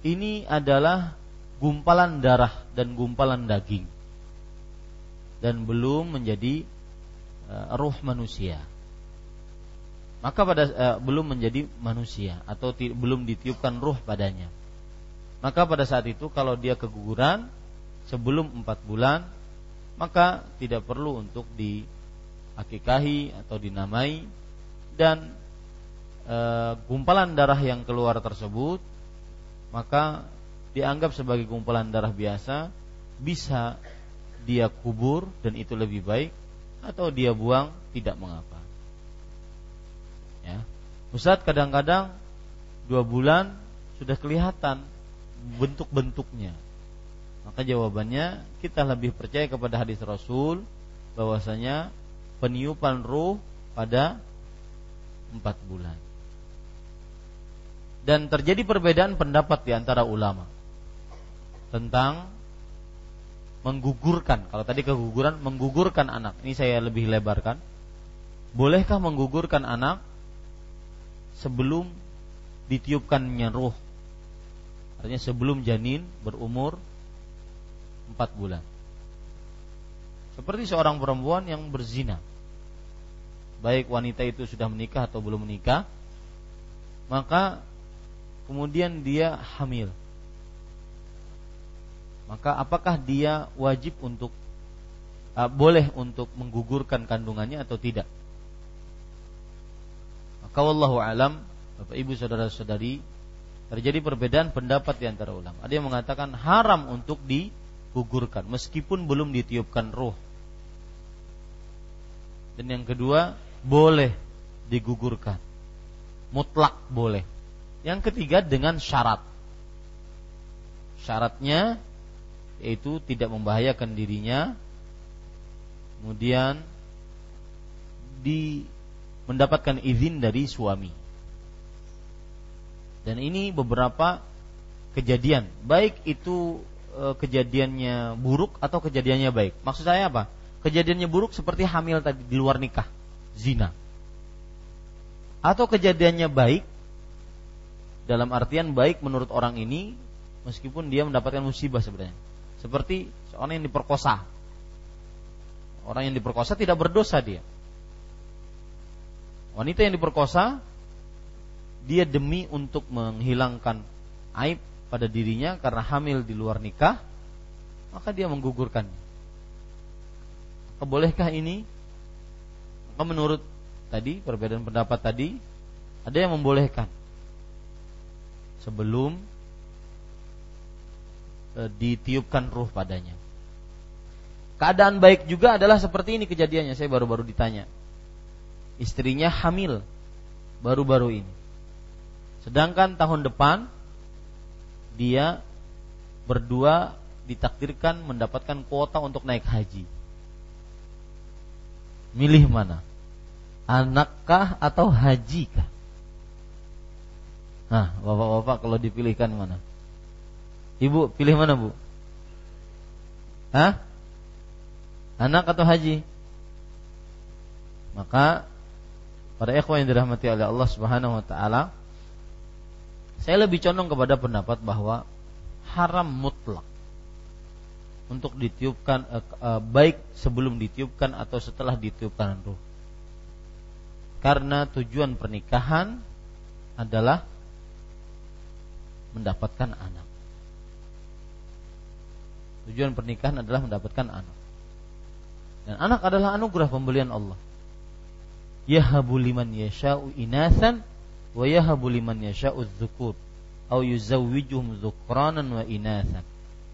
ini adalah gumpalan darah dan gumpalan daging. Dan belum menjadi uh, ruh manusia. Maka pada uh, belum menjadi manusia atau ti, belum ditiupkan ruh padanya. Maka pada saat itu kalau dia keguguran sebelum empat bulan maka tidak perlu untuk diakikahi atau dinamai. Dan e, gumpalan darah yang keluar tersebut maka dianggap sebagai gumpalan darah biasa bisa dia kubur dan itu lebih baik atau dia buang tidak mengapa. Ya. Ustadz kadang-kadang dua bulan sudah kelihatan bentuk-bentuknya. Maka jawabannya kita lebih percaya kepada hadis Rasul bahwasanya peniupan ruh pada empat bulan dan terjadi perbedaan pendapat di antara ulama tentang menggugurkan. Kalau tadi keguguran menggugurkan anak. Ini saya lebih lebarkan. Bolehkah menggugurkan anak sebelum ditiupkannya ruh? Artinya sebelum janin berumur 4 bulan. Seperti seorang perempuan yang berzina. Baik wanita itu sudah menikah atau belum menikah, maka kemudian dia hamil. Maka apakah dia wajib untuk uh, boleh untuk menggugurkan kandungannya atau tidak? Maka wallahu alam, Bapak Ibu saudara-saudari, terjadi perbedaan pendapat di antara ulama. Ada yang mengatakan haram untuk digugurkan meskipun belum ditiupkan ruh. Dan yang kedua, boleh digugurkan. Mutlak boleh yang ketiga dengan syarat. Syaratnya yaitu tidak membahayakan dirinya. Kemudian di mendapatkan izin dari suami. Dan ini beberapa kejadian, baik itu e, kejadiannya buruk atau kejadiannya baik. Maksud saya apa? Kejadiannya buruk seperti hamil tadi di luar nikah, zina. Atau kejadiannya baik dalam artian baik menurut orang ini meskipun dia mendapatkan musibah sebenarnya. Seperti seorang yang diperkosa. Orang yang diperkosa tidak berdosa dia. Wanita yang diperkosa dia demi untuk menghilangkan aib pada dirinya karena hamil di luar nikah, maka dia menggugurkan. Kebolehkah ini? Maka menurut tadi perbedaan pendapat tadi ada yang membolehkan sebelum e, ditiupkan ruh padanya. Keadaan baik juga adalah seperti ini kejadiannya. Saya baru-baru ditanya. Istrinya hamil baru-baru ini. Sedangkan tahun depan dia berdua ditakdirkan mendapatkan kuota untuk naik haji. Milih mana? Anakkah atau hajikah? Nah, bapak-bapak kalau dipilihkan mana? Ibu pilih mana bu? Hah? anak atau haji? Maka pada ikhwan yang dirahmati oleh Allah Subhanahu wa taala saya lebih condong kepada pendapat bahwa haram mutlak untuk ditiupkan eh, eh, baik sebelum ditiupkan atau setelah ditiupkan ruh. Karena tujuan pernikahan adalah mendapatkan anak. Tujuan pernikahan adalah mendapatkan anak. Dan anak adalah anugerah pembelian Allah. Yahabu liman yasha'u inasan wa yahabu liman yasha'u dzukur au yuzawwijuhum dzukranan wa inasan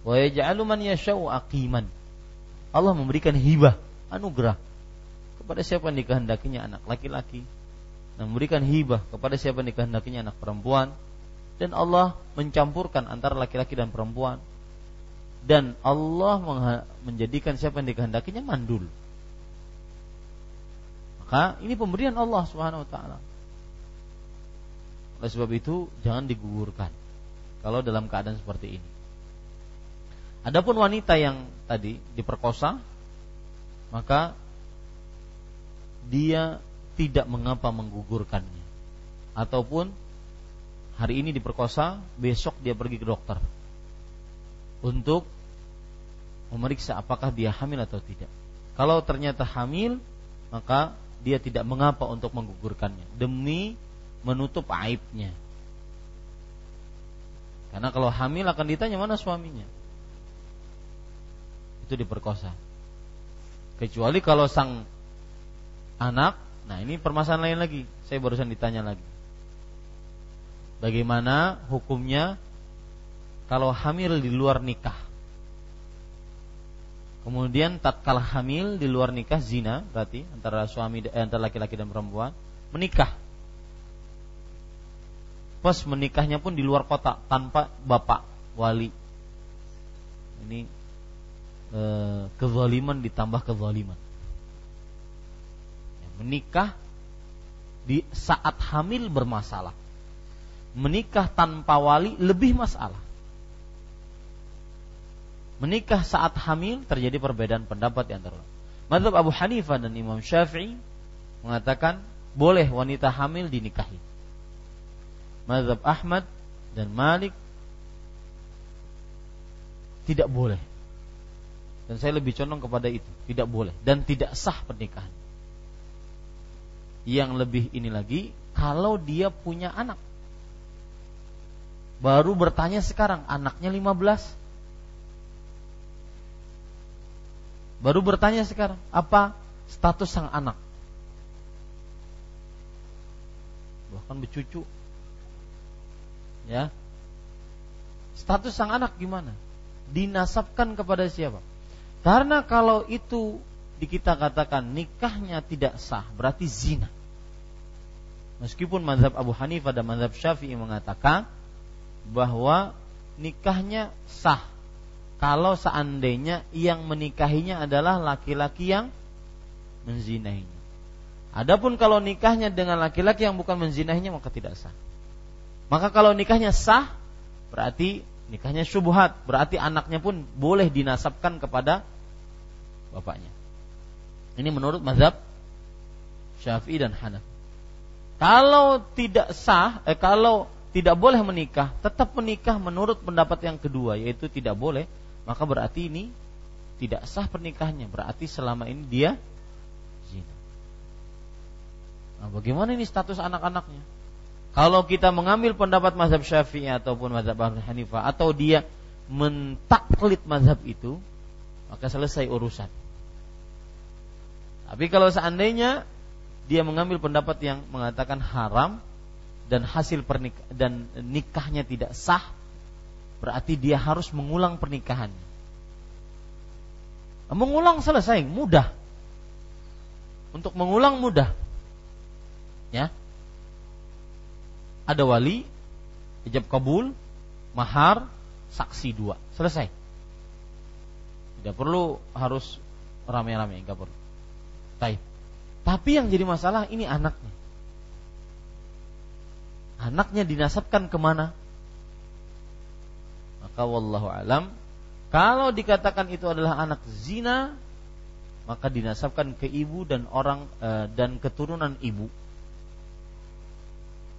wa yaj'alu man yasha'u aqiman. Allah memberikan hibah, anugerah kepada siapa yang dikehendakinya anak laki-laki dan memberikan hibah kepada siapa yang dikehendakinya anak perempuan dan Allah mencampurkan antara laki-laki dan perempuan dan Allah menjadikan siapa yang dikehendakinya mandul. Maka ini pemberian Allah Subhanahu wa taala. Oleh sebab itu jangan digugurkan kalau dalam keadaan seperti ini. Adapun wanita yang tadi diperkosa maka dia tidak mengapa menggugurkannya ataupun hari ini diperkosa besok dia pergi ke dokter untuk memeriksa apakah dia hamil atau tidak. Kalau ternyata hamil, maka dia tidak mengapa untuk menggugurkannya demi menutup aibnya. Karena kalau hamil akan ditanya mana suaminya. Itu diperkosa. Kecuali kalau sang anak, nah ini permasalahan lain lagi. Saya barusan ditanya lagi. Bagaimana hukumnya kalau hamil di luar nikah? Kemudian tatkala hamil di luar nikah zina berarti antara suami eh, antara laki-laki dan perempuan menikah. Pas menikahnya pun di luar kota tanpa bapak wali. Ini e, kezaliman ditambah kezaliman. Menikah di saat hamil bermasalah. Menikah tanpa wali lebih masalah menikah saat hamil terjadi perbedaan pendapat antara Madhab Abu Hanifah dan Imam Syafi'i mengatakan boleh wanita hamil dinikahi. Madhab Ahmad dan Malik tidak boleh. Dan saya lebih condong kepada itu, tidak boleh dan tidak sah pernikahan. Yang lebih ini lagi, kalau dia punya anak. Baru bertanya sekarang, anaknya 15, Baru bertanya sekarang, apa status sang anak? Bahkan bercucu. Ya. Status sang anak gimana? Dinasabkan kepada siapa? Karena kalau itu di kita katakan nikahnya tidak sah, berarti zina. Meskipun mazhab Abu Hanifah dan mazhab Syafi'i mengatakan bahwa nikahnya sah kalau seandainya yang menikahinya adalah laki-laki yang menzinahinya. Adapun kalau nikahnya dengan laki-laki yang bukan menzinahinya maka tidak sah. Maka kalau nikahnya sah berarti nikahnya syubhat, berarti anaknya pun boleh dinasabkan kepada bapaknya. Ini menurut mazhab Syafi'i dan Hanafi. Kalau tidak sah, eh, kalau tidak boleh menikah, tetap menikah menurut pendapat yang kedua yaitu tidak boleh maka berarti ini tidak sah pernikahannya. Berarti selama ini dia zina. Nah, bagaimana ini status anak-anaknya? Kalau kita mengambil pendapat mazhab Syafi'i ataupun mazhab Abu Hanifah atau dia mentaklid mazhab itu, maka selesai urusan. Tapi kalau seandainya dia mengambil pendapat yang mengatakan haram, dan hasil pernik dan nikahnya tidak sah, berarti dia harus mengulang pernikahannya. Mengulang selesai, mudah. Untuk mengulang mudah. Ya. Ada wali, ijab kabul, mahar, saksi dua. Selesai. Tidak perlu harus rame-rame, enggak perlu. Baik. Tapi yang jadi masalah ini anaknya. Anaknya dinasabkan ke mana? Maka wallahu alam kalau dikatakan itu adalah anak zina, maka dinasabkan ke ibu dan orang e, dan keturunan ibu.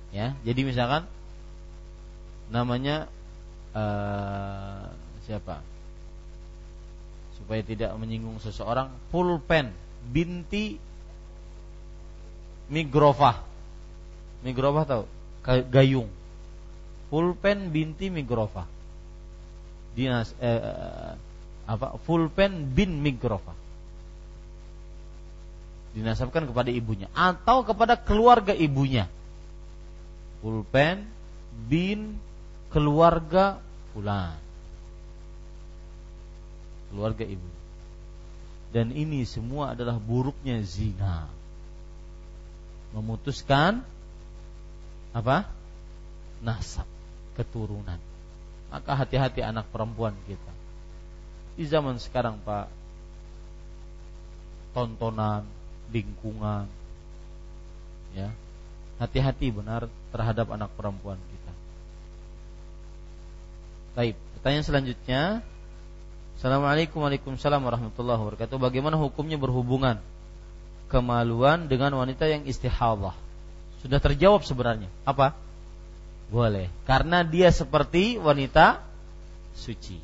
Ya, jadi misalkan namanya e, siapa? Supaya tidak menyinggung seseorang, pulpen binti Migrofah. Migrofah tahu? Gayung. Pulpen binti Migrofah dinas eh, eh, apa Fulpen bin Migrofa. Dinasabkan kepada ibunya. Atau kepada keluarga ibunya. Fulpen bin keluarga fulan. Keluarga ibu. Dan ini semua adalah buruknya zina. Memutuskan apa nasab keturunan maka hati-hati anak perempuan kita. Di zaman sekarang Pak, tontonan, lingkungan, ya, hati-hati benar terhadap anak perempuan kita. Baik, pertanyaan selanjutnya. Assalamualaikum warahmatullahi wabarakatuh. Bagaimana hukumnya berhubungan kemaluan dengan wanita yang istihadah? Sudah terjawab sebenarnya. Apa? Boleh, karena dia seperti wanita suci.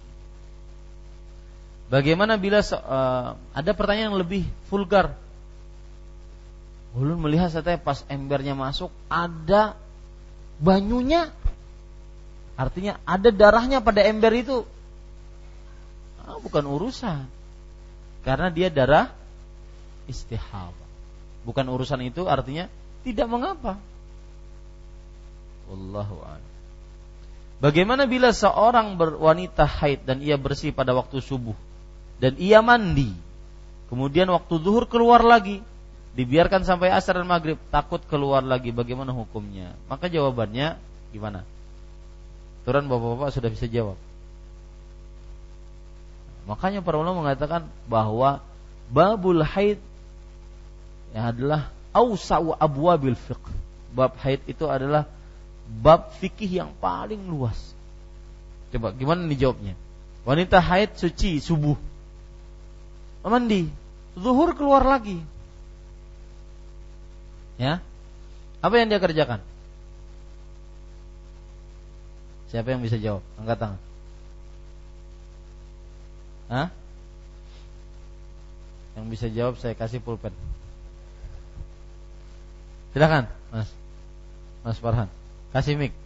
Bagaimana bila uh, ada pertanyaan yang lebih vulgar? Ulun melihat saya pas embernya masuk ada banyunya. Artinya ada darahnya pada ember itu. Ah, bukan urusan. Karena dia darah istihab. Bukan urusan itu artinya tidak mengapa. Wallahu. Bagaimana bila seorang berwanita haid dan ia bersih pada waktu subuh dan ia mandi, kemudian waktu zuhur keluar lagi, dibiarkan sampai asar dan maghrib, takut keluar lagi, bagaimana hukumnya? Maka jawabannya gimana? Turan bapak-bapak sudah bisa jawab. Makanya para ulama mengatakan bahwa babul haid ya adalah ausa'u abwabil fiqh. Bab haid itu adalah bab fikih yang paling luas. Coba gimana nih jawabnya? Wanita haid suci subuh. Mandi, zuhur keluar lagi. Ya. Apa yang dia kerjakan? Siapa yang bisa jawab? Angkat tangan. Hah? Yang bisa jawab saya kasih pulpen. Silakan, Mas. Mas Farhan. Kasih mic.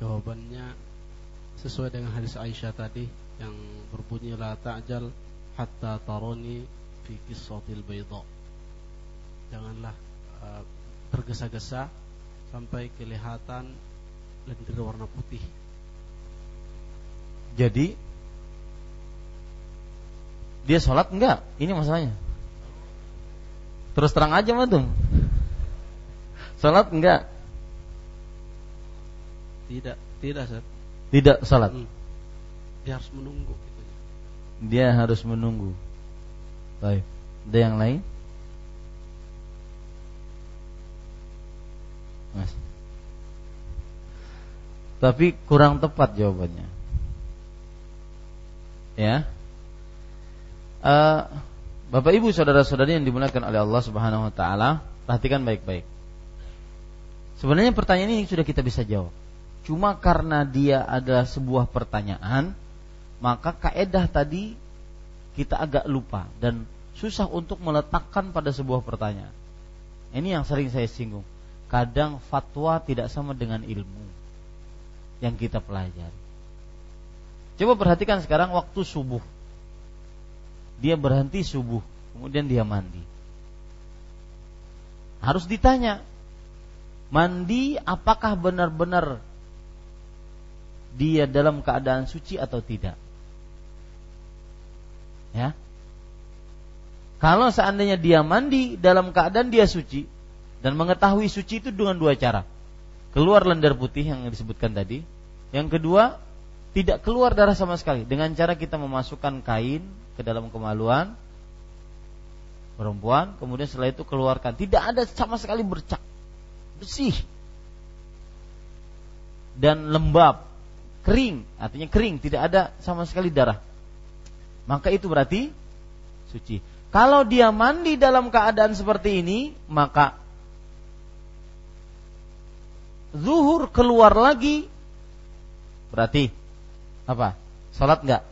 Jawabannya sesuai dengan hadis Aisyah tadi yang berbunyi la ta'jal hatta taroni fi qissatil bayda. Janganlah uh, tergesa-gesa sampai kelihatan lendir warna putih. Jadi dia sholat enggak? Ini masalahnya. Terus terang aja tuh. Salat enggak? Tidak, tidak, Sir. Tidak salat. Hmm. Dia harus menunggu gitu. Dia harus menunggu. Baik. Ada yang lain? Mas. Tapi kurang tepat jawabannya. Ya. Uh, Bapak Ibu saudara-saudari yang dimuliakan oleh Allah Subhanahu wa taala, perhatikan baik-baik. Sebenarnya pertanyaan ini sudah kita bisa jawab. Cuma karena dia adalah sebuah pertanyaan, maka kaedah tadi kita agak lupa dan susah untuk meletakkan pada sebuah pertanyaan. Ini yang sering saya singgung. Kadang fatwa tidak sama dengan ilmu yang kita pelajari. Coba perhatikan sekarang waktu subuh dia berhenti subuh, kemudian dia mandi. Harus ditanya. Mandi apakah benar-benar dia dalam keadaan suci atau tidak? Ya. Kalau seandainya dia mandi dalam keadaan dia suci dan mengetahui suci itu dengan dua cara. Keluar lendir putih yang disebutkan tadi. Yang kedua, tidak keluar darah sama sekali. Dengan cara kita memasukkan kain ke dalam kemaluan perempuan kemudian setelah itu keluarkan. Tidak ada sama sekali bercak. Bersih. Dan lembab. Kering. Artinya kering. Tidak ada sama sekali darah. Maka itu berarti suci. Kalau dia mandi dalam keadaan seperti ini maka zuhur keluar lagi. Berarti apa? Salat enggak?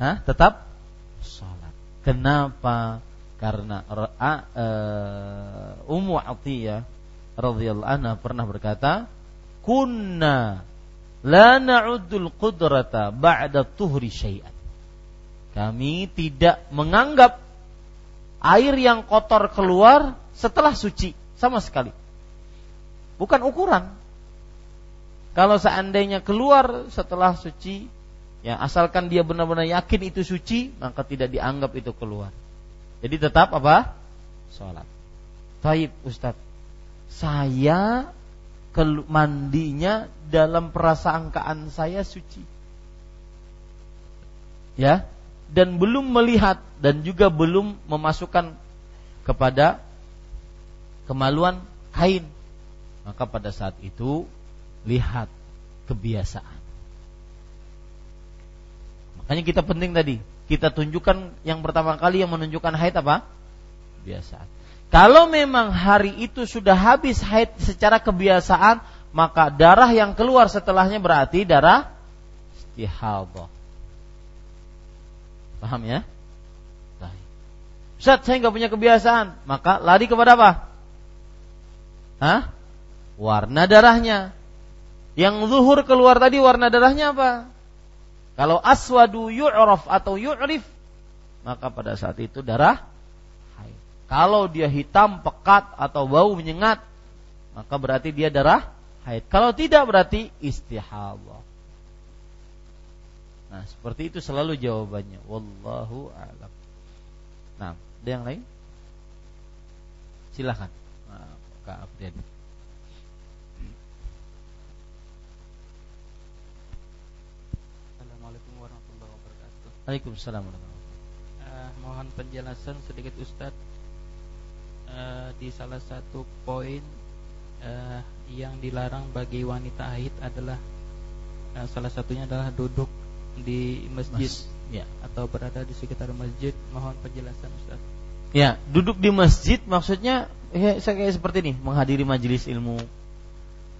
Hah? Tetap salat. Kenapa? Karena uh, Ummu Atiyah radhiyallahu anha pernah berkata, "Kunna la na'uddul qudrata ba'da tuhri syai'an." Kami tidak menganggap air yang kotor keluar setelah suci sama sekali. Bukan ukuran, kalau seandainya keluar setelah suci, ya asalkan dia benar-benar yakin itu suci, maka tidak dianggap itu keluar. Jadi tetap apa? Sholat. Taib Ustaz. Saya mandinya dalam perasangkaan saya suci. Ya, dan belum melihat dan juga belum memasukkan kepada kemaluan kain. Maka pada saat itu lihat kebiasaan. Makanya kita penting tadi, kita tunjukkan yang pertama kali yang menunjukkan haid apa? Kebiasaan. Kalau memang hari itu sudah habis haid secara kebiasaan, maka darah yang keluar setelahnya berarti darah istihadah. Paham ya? Ustaz, saya nggak punya kebiasaan, maka lari kepada apa? Hah? Warna darahnya. Yang zuhur keluar tadi warna darahnya apa? Kalau aswadu yu'raf atau yu'rif, maka pada saat itu darah haid. Kalau dia hitam, pekat atau bau menyengat, maka berarti dia darah haid. Kalau tidak berarti istihadah. Nah, seperti itu selalu jawabannya. Wallahu a'lam. Nah, ada yang lain? Silahkan. Nah, Kak Abdian. Waalaikumsalam. Uh, mohon penjelasan sedikit Ustadz uh, di salah satu poin uh, yang dilarang bagi wanita haid adalah uh, salah satunya adalah duduk di masjid Mas, ya. atau berada di sekitar masjid. Mohon penjelasan Ustadz. Ya, duduk di masjid maksudnya ya saya kayak seperti ini, menghadiri majelis ilmu,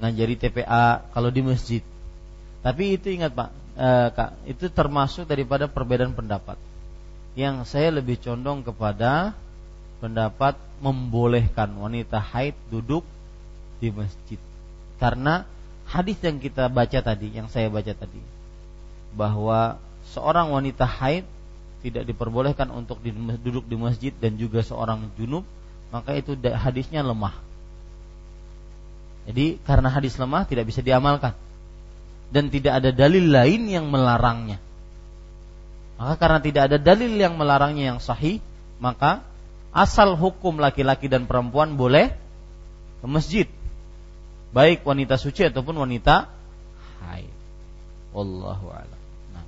ngajari TPA kalau di masjid. Tapi itu ingat Pak, eh, Kak, itu termasuk daripada perbedaan pendapat. Yang saya lebih condong kepada pendapat membolehkan wanita haid duduk di masjid. Karena hadis yang kita baca tadi, yang saya baca tadi, bahwa seorang wanita haid tidak diperbolehkan untuk duduk di masjid dan juga seorang junub, maka itu hadisnya lemah. Jadi karena hadis lemah tidak bisa diamalkan dan tidak ada dalil lain yang melarangnya. Maka karena tidak ada dalil yang melarangnya yang sahih, maka asal hukum laki-laki dan perempuan boleh ke masjid. Baik wanita suci ataupun wanita haid. Wallahu a'lam. Nah.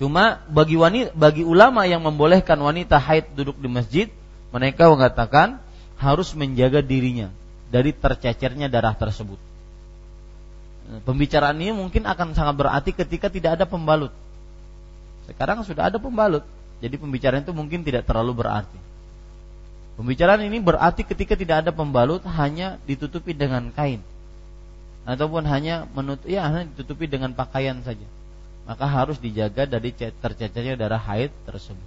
Cuma bagi wanita bagi ulama yang membolehkan wanita haid duduk di masjid, mereka mengatakan harus menjaga dirinya dari tercecernya darah tersebut pembicaraan ini mungkin akan sangat berarti ketika tidak ada pembalut. Sekarang sudah ada pembalut, jadi pembicaraan itu mungkin tidak terlalu berarti. Pembicaraan ini berarti ketika tidak ada pembalut hanya ditutupi dengan kain ataupun hanya menutup ya hanya ditutupi dengan pakaian saja. Maka harus dijaga dari tercecernya darah haid tersebut.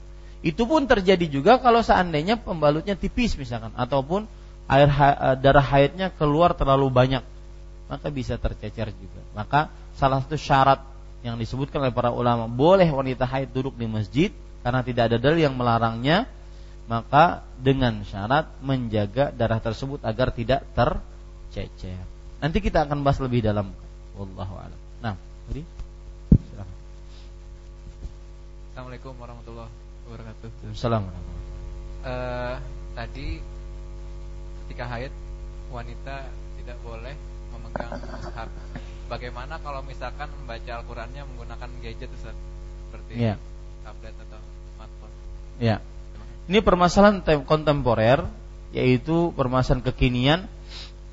Itu pun terjadi juga kalau seandainya pembalutnya tipis misalkan ataupun air darah haidnya keluar terlalu banyak maka bisa tercecer juga. Maka salah satu syarat yang disebutkan oleh para ulama boleh wanita haid duduk di masjid karena tidak ada dalil yang melarangnya maka dengan syarat menjaga darah tersebut agar tidak tercecer. Nanti kita akan bahas lebih dalam. Wallahu a'lam. Nah, jadi Assalamualaikum warahmatullahi wabarakatuh. Assalamualaikum. Uh, tadi ketika haid wanita tidak boleh memegang mushaf. Bagaimana kalau misalkan membaca Al-Qur'annya menggunakan gadget Ustaz? Seperti ya. tablet atau smartphone. Ya. Ini permasalahan kontemporer yaitu permasalahan kekinian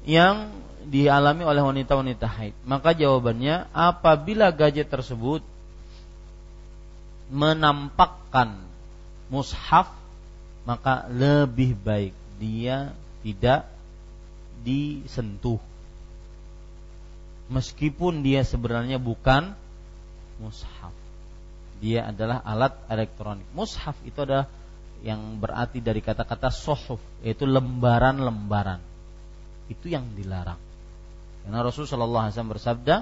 yang dialami oleh wanita-wanita haid. Maka jawabannya apabila gadget tersebut menampakkan mushaf maka lebih baik dia tidak disentuh. Meskipun dia sebenarnya bukan mushaf. Dia adalah alat elektronik. Mushaf itu adalah yang berarti dari kata-kata sohuf yaitu lembaran-lembaran itu yang dilarang karena Rasulullah SAW bersabda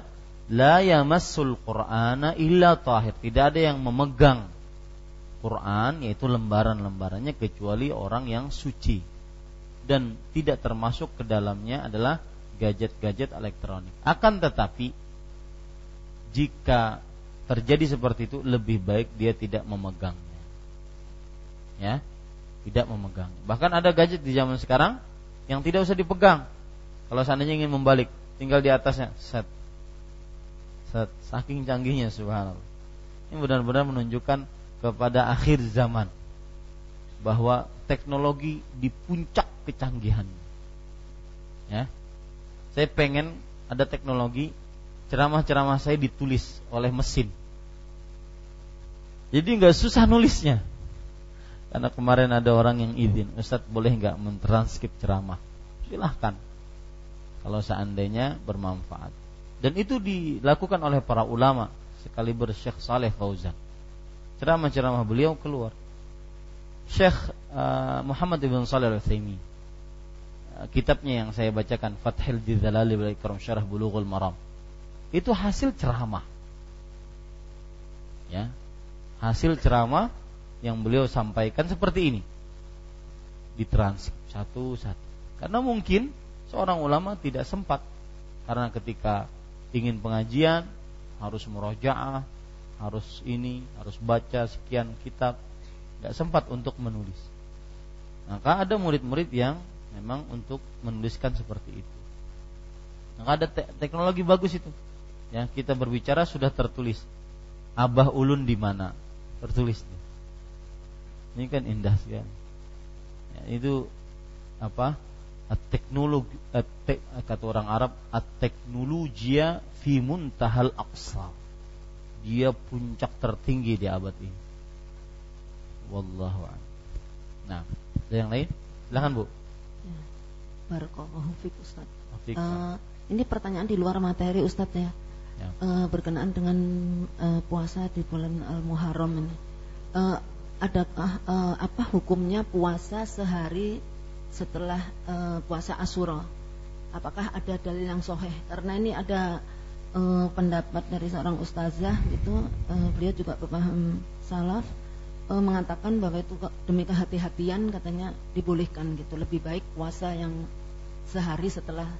la yamassul qur'ana illa tahir tidak ada yang memegang Quran yaitu lembaran-lembarannya kecuali orang yang suci dan tidak termasuk ke dalamnya adalah gadget-gadget elektronik. Akan tetapi jika terjadi seperti itu lebih baik dia tidak memegang ya tidak memegang. Bahkan ada gadget di zaman sekarang yang tidak usah dipegang. Kalau seandainya ingin membalik tinggal di atasnya set. Set. Saking canggihnya subhanallah. Ini benar-benar menunjukkan kepada akhir zaman bahwa teknologi di puncak kecanggihan. Ya saya pengen ada teknologi ceramah-ceramah saya ditulis oleh mesin jadi nggak susah nulisnya karena kemarin ada orang yang izin, Ustadz boleh nggak mentranskrip ceramah? Silahkan. Kalau seandainya bermanfaat. Dan itu dilakukan oleh para ulama sekali Syekh Saleh Fauzan. Ceramah-ceramah beliau keluar. Syekh uh, Muhammad ibn Saleh Al-Utsaimin uh, kitabnya yang saya bacakan Fathil Jizalali bil Ikram Syarah Bulughul Maram. Itu hasil ceramah. Ya. Hasil ceramah yang beliau sampaikan seperti ini ditranskrip satu-satu karena mungkin seorang ulama tidak sempat karena ketika ingin pengajian harus murojaah harus ini harus baca sekian kitab tidak sempat untuk menulis maka ada murid-murid yang memang untuk menuliskan seperti itu maka ada te teknologi bagus itu ya kita berbicara sudah tertulis abah ulun di mana tertulis ini kan indah sekali. Ya, itu apa? At-teknologi at kata orang Arab at-teknologia fi muntahal aqsa. Dia puncak tertinggi di abad ini. Wallahu a'lam. Nah, ada yang lain? Silahkan Bu. Barakallahu fiik Ustaz. Uh, ini pertanyaan di luar materi Ustaz ya. ya. Uh, berkenaan dengan uh, puasa di bulan Al-Muharram ini. Uh, adakah uh, apa hukumnya puasa sehari setelah uh, puasa Asyura? Apakah ada dalil yang soheh? Karena ini ada uh, pendapat dari seorang ustazah itu uh, beliau juga berpaham salaf uh, mengatakan bahwa itu demi kehati-hatian katanya dibolehkan gitu. Lebih baik puasa yang sehari setelah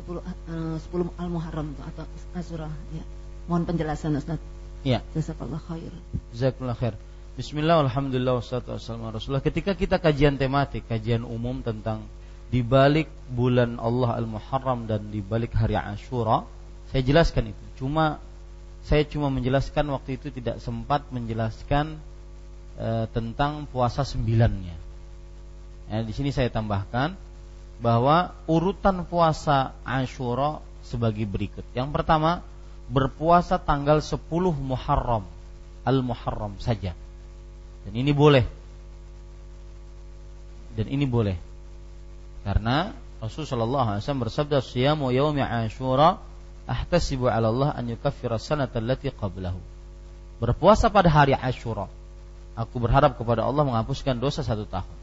10 uh, 10 Al-Muharram atau Asyura ya. Mohon penjelasan Ustaz. Ya. Jazakallah khair. Jazakallah khair. Bismillah, Alhamdulillah, wassalatu wassalamu Rasulullah. Ketika kita kajian tematik, kajian umum tentang di balik bulan Allah Al-Muharram dan di balik hari Ashura, saya jelaskan itu. Cuma saya cuma menjelaskan waktu itu tidak sempat menjelaskan e, tentang puasa sembilannya. Ya, di sini saya tambahkan bahwa urutan puasa Ashura sebagai berikut. Yang pertama, berpuasa tanggal 10 Muharram, Al-Muharram saja dan ini boleh. Dan ini boleh. Karena Rasulullah wasallam bersabda, "Siyamu yaumi Asyura ahtasibu 'ala Allah an yukaffira sanata allati qablahu." Berpuasa pada hari Asyura, aku berharap kepada Allah menghapuskan dosa satu tahun.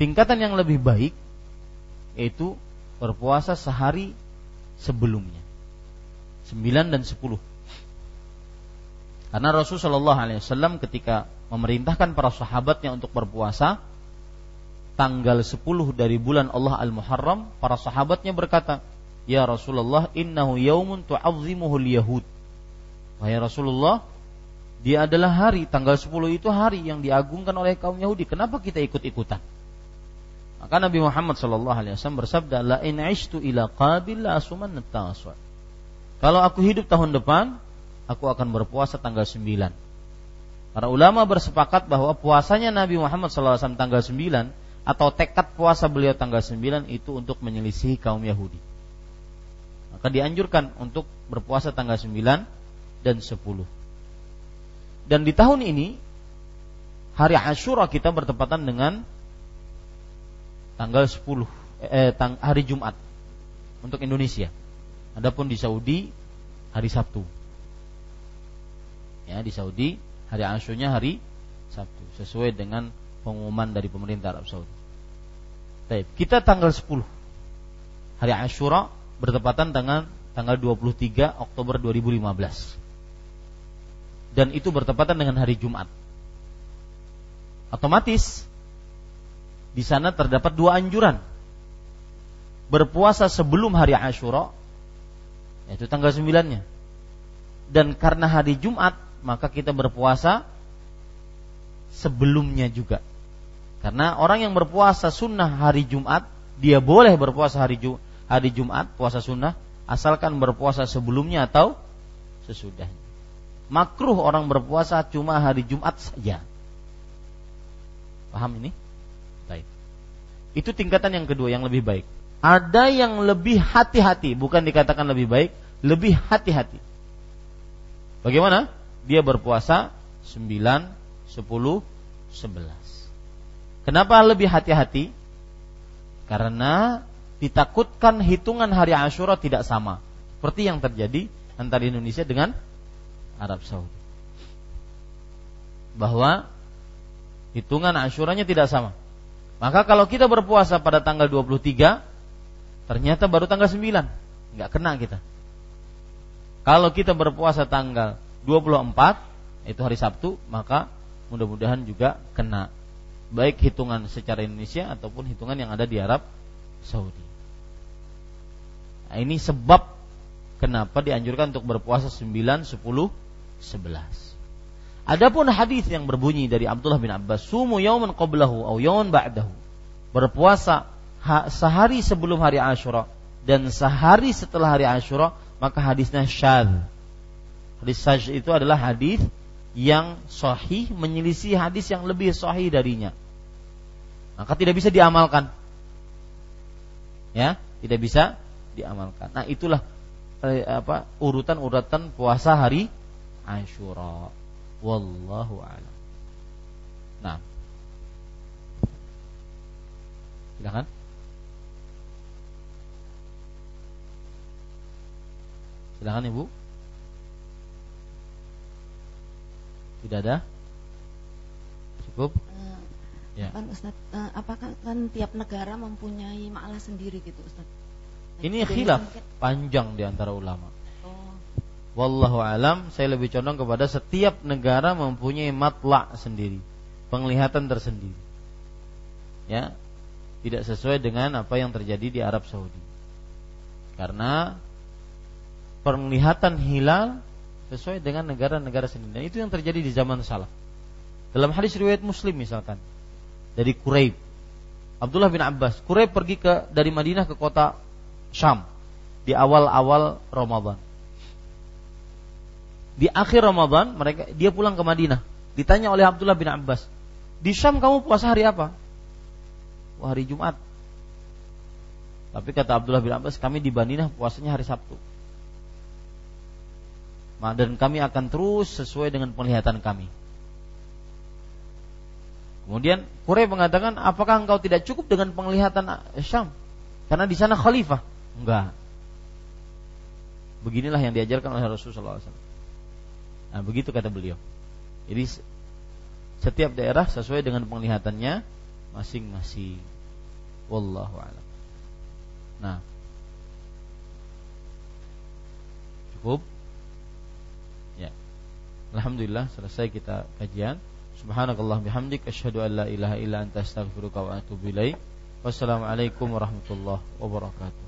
Tingkatan yang lebih baik yaitu berpuasa sehari sebelumnya. 9 dan 10. Karena Rasulullah SAW ketika memerintahkan para sahabatnya untuk berpuasa tanggal 10 dari bulan Allah Al-Muharram, para sahabatnya berkata, "Ya Rasulullah, innahu yaumun tu'azzimuhu yahud Wahai Rasulullah, dia adalah hari tanggal 10 itu hari yang diagungkan oleh kaum Yahudi. Kenapa kita ikut-ikutan? Maka Nabi Muhammad sallallahu alaihi wasallam bersabda, "La in 'ishtu ila qabil la asuman Kalau aku hidup tahun depan, aku akan berpuasa tanggal 9. Para ulama bersepakat bahwa puasanya Nabi Muhammad SAW tanggal 9 atau tekad puasa beliau tanggal 9 itu untuk menyelisihi kaum Yahudi. Maka dianjurkan untuk berpuasa tanggal 9 dan 10. Dan di tahun ini hari Ashura kita bertepatan dengan tanggal 10 eh, tang, hari Jumat untuk Indonesia. Adapun di Saudi hari Sabtu ya di Saudi hari Asyurnya hari Sabtu sesuai dengan pengumuman dari pemerintah Arab Saudi. Baik, kita tanggal 10 hari Asyura bertepatan dengan tanggal 23 Oktober 2015. Dan itu bertepatan dengan hari Jumat. Otomatis di sana terdapat dua anjuran. Berpuasa sebelum hari Asyura yaitu tanggal 9-nya. Dan karena hari Jumat maka kita berpuasa sebelumnya juga. Karena orang yang berpuasa sunnah hari Jumat, dia boleh berpuasa hari Jum hari Jumat puasa sunnah asalkan berpuasa sebelumnya atau sesudahnya. Makruh orang berpuasa cuma hari Jumat saja. Paham ini? Itu tingkatan yang kedua yang lebih baik. Ada yang lebih hati-hati, bukan dikatakan lebih baik, lebih hati-hati. Bagaimana? dia berpuasa 9, 10, 11. Kenapa lebih hati-hati? Karena ditakutkan hitungan hari Ashura tidak sama. Seperti yang terjadi antara Indonesia dengan Arab Saudi. Bahwa hitungan Ashuranya tidak sama. Maka kalau kita berpuasa pada tanggal 23, ternyata baru tanggal 9. Nggak kena kita. Kalau kita berpuasa tanggal 24 itu hari Sabtu maka mudah-mudahan juga kena baik hitungan secara Indonesia ataupun hitungan yang ada di Arab Saudi. Nah, ini sebab kenapa dianjurkan untuk berpuasa 9, 10, 11. Adapun hadis yang berbunyi dari Abdullah bin Abbas, "Sumu yauman qablahu au yauman ba'dahu." Berpuasa sehari sebelum hari Asyura dan sehari setelah hari Asyura, maka hadisnya syadz Hadis Sajj itu adalah hadis yang sahih menyelisih hadis yang lebih sahih darinya. Maka tidak bisa diamalkan. Ya, tidak bisa diamalkan. Nah, itulah eh, apa urutan-urutan puasa hari Ashura. Wallahu a'lam. Nah. Silakan. Silakan Ibu. Tidak ada? Cukup? Uh, ya. Kan Ustaz, uh, apakah kan tiap negara mempunyai makna sendiri gitu Ustaz? Ini khilaf panjang di antara ulama. Wallahu alam, saya lebih condong kepada setiap negara mempunyai matla sendiri, penglihatan tersendiri. Ya, tidak sesuai dengan apa yang terjadi di Arab Saudi. Karena penglihatan hilal sesuai dengan negara-negara sendiri. Dan itu yang terjadi di zaman salaf. Dalam hadis riwayat Muslim misalkan dari Quraib. Abdullah bin Abbas, Quraib pergi ke dari Madinah ke kota Syam di awal-awal Ramadan. Di akhir Ramadan mereka dia pulang ke Madinah. Ditanya oleh Abdullah bin Abbas, "Di Syam kamu puasa hari apa?" Wah, hari Jumat. Tapi kata Abdullah bin Abbas, kami di Madinah puasanya hari Sabtu dan kami akan terus sesuai dengan penglihatan kami. Kemudian Quraisy mengatakan, apakah engkau tidak cukup dengan penglihatan Syam? Karena di sana khalifah. Enggak. Beginilah yang diajarkan oleh Rasulullah SAW. Nah, begitu kata beliau. Jadi setiap daerah sesuai dengan penglihatannya masing-masing. Wallahu a'lam. Nah. Cukup? Alhamdulillah selesai kita kajian. Subhanakallah bihamdik asyhadu an la ilaha illa anta astaghfiruka wa atubu ilaik. Wassalamualaikum warahmatullahi wabarakatuh.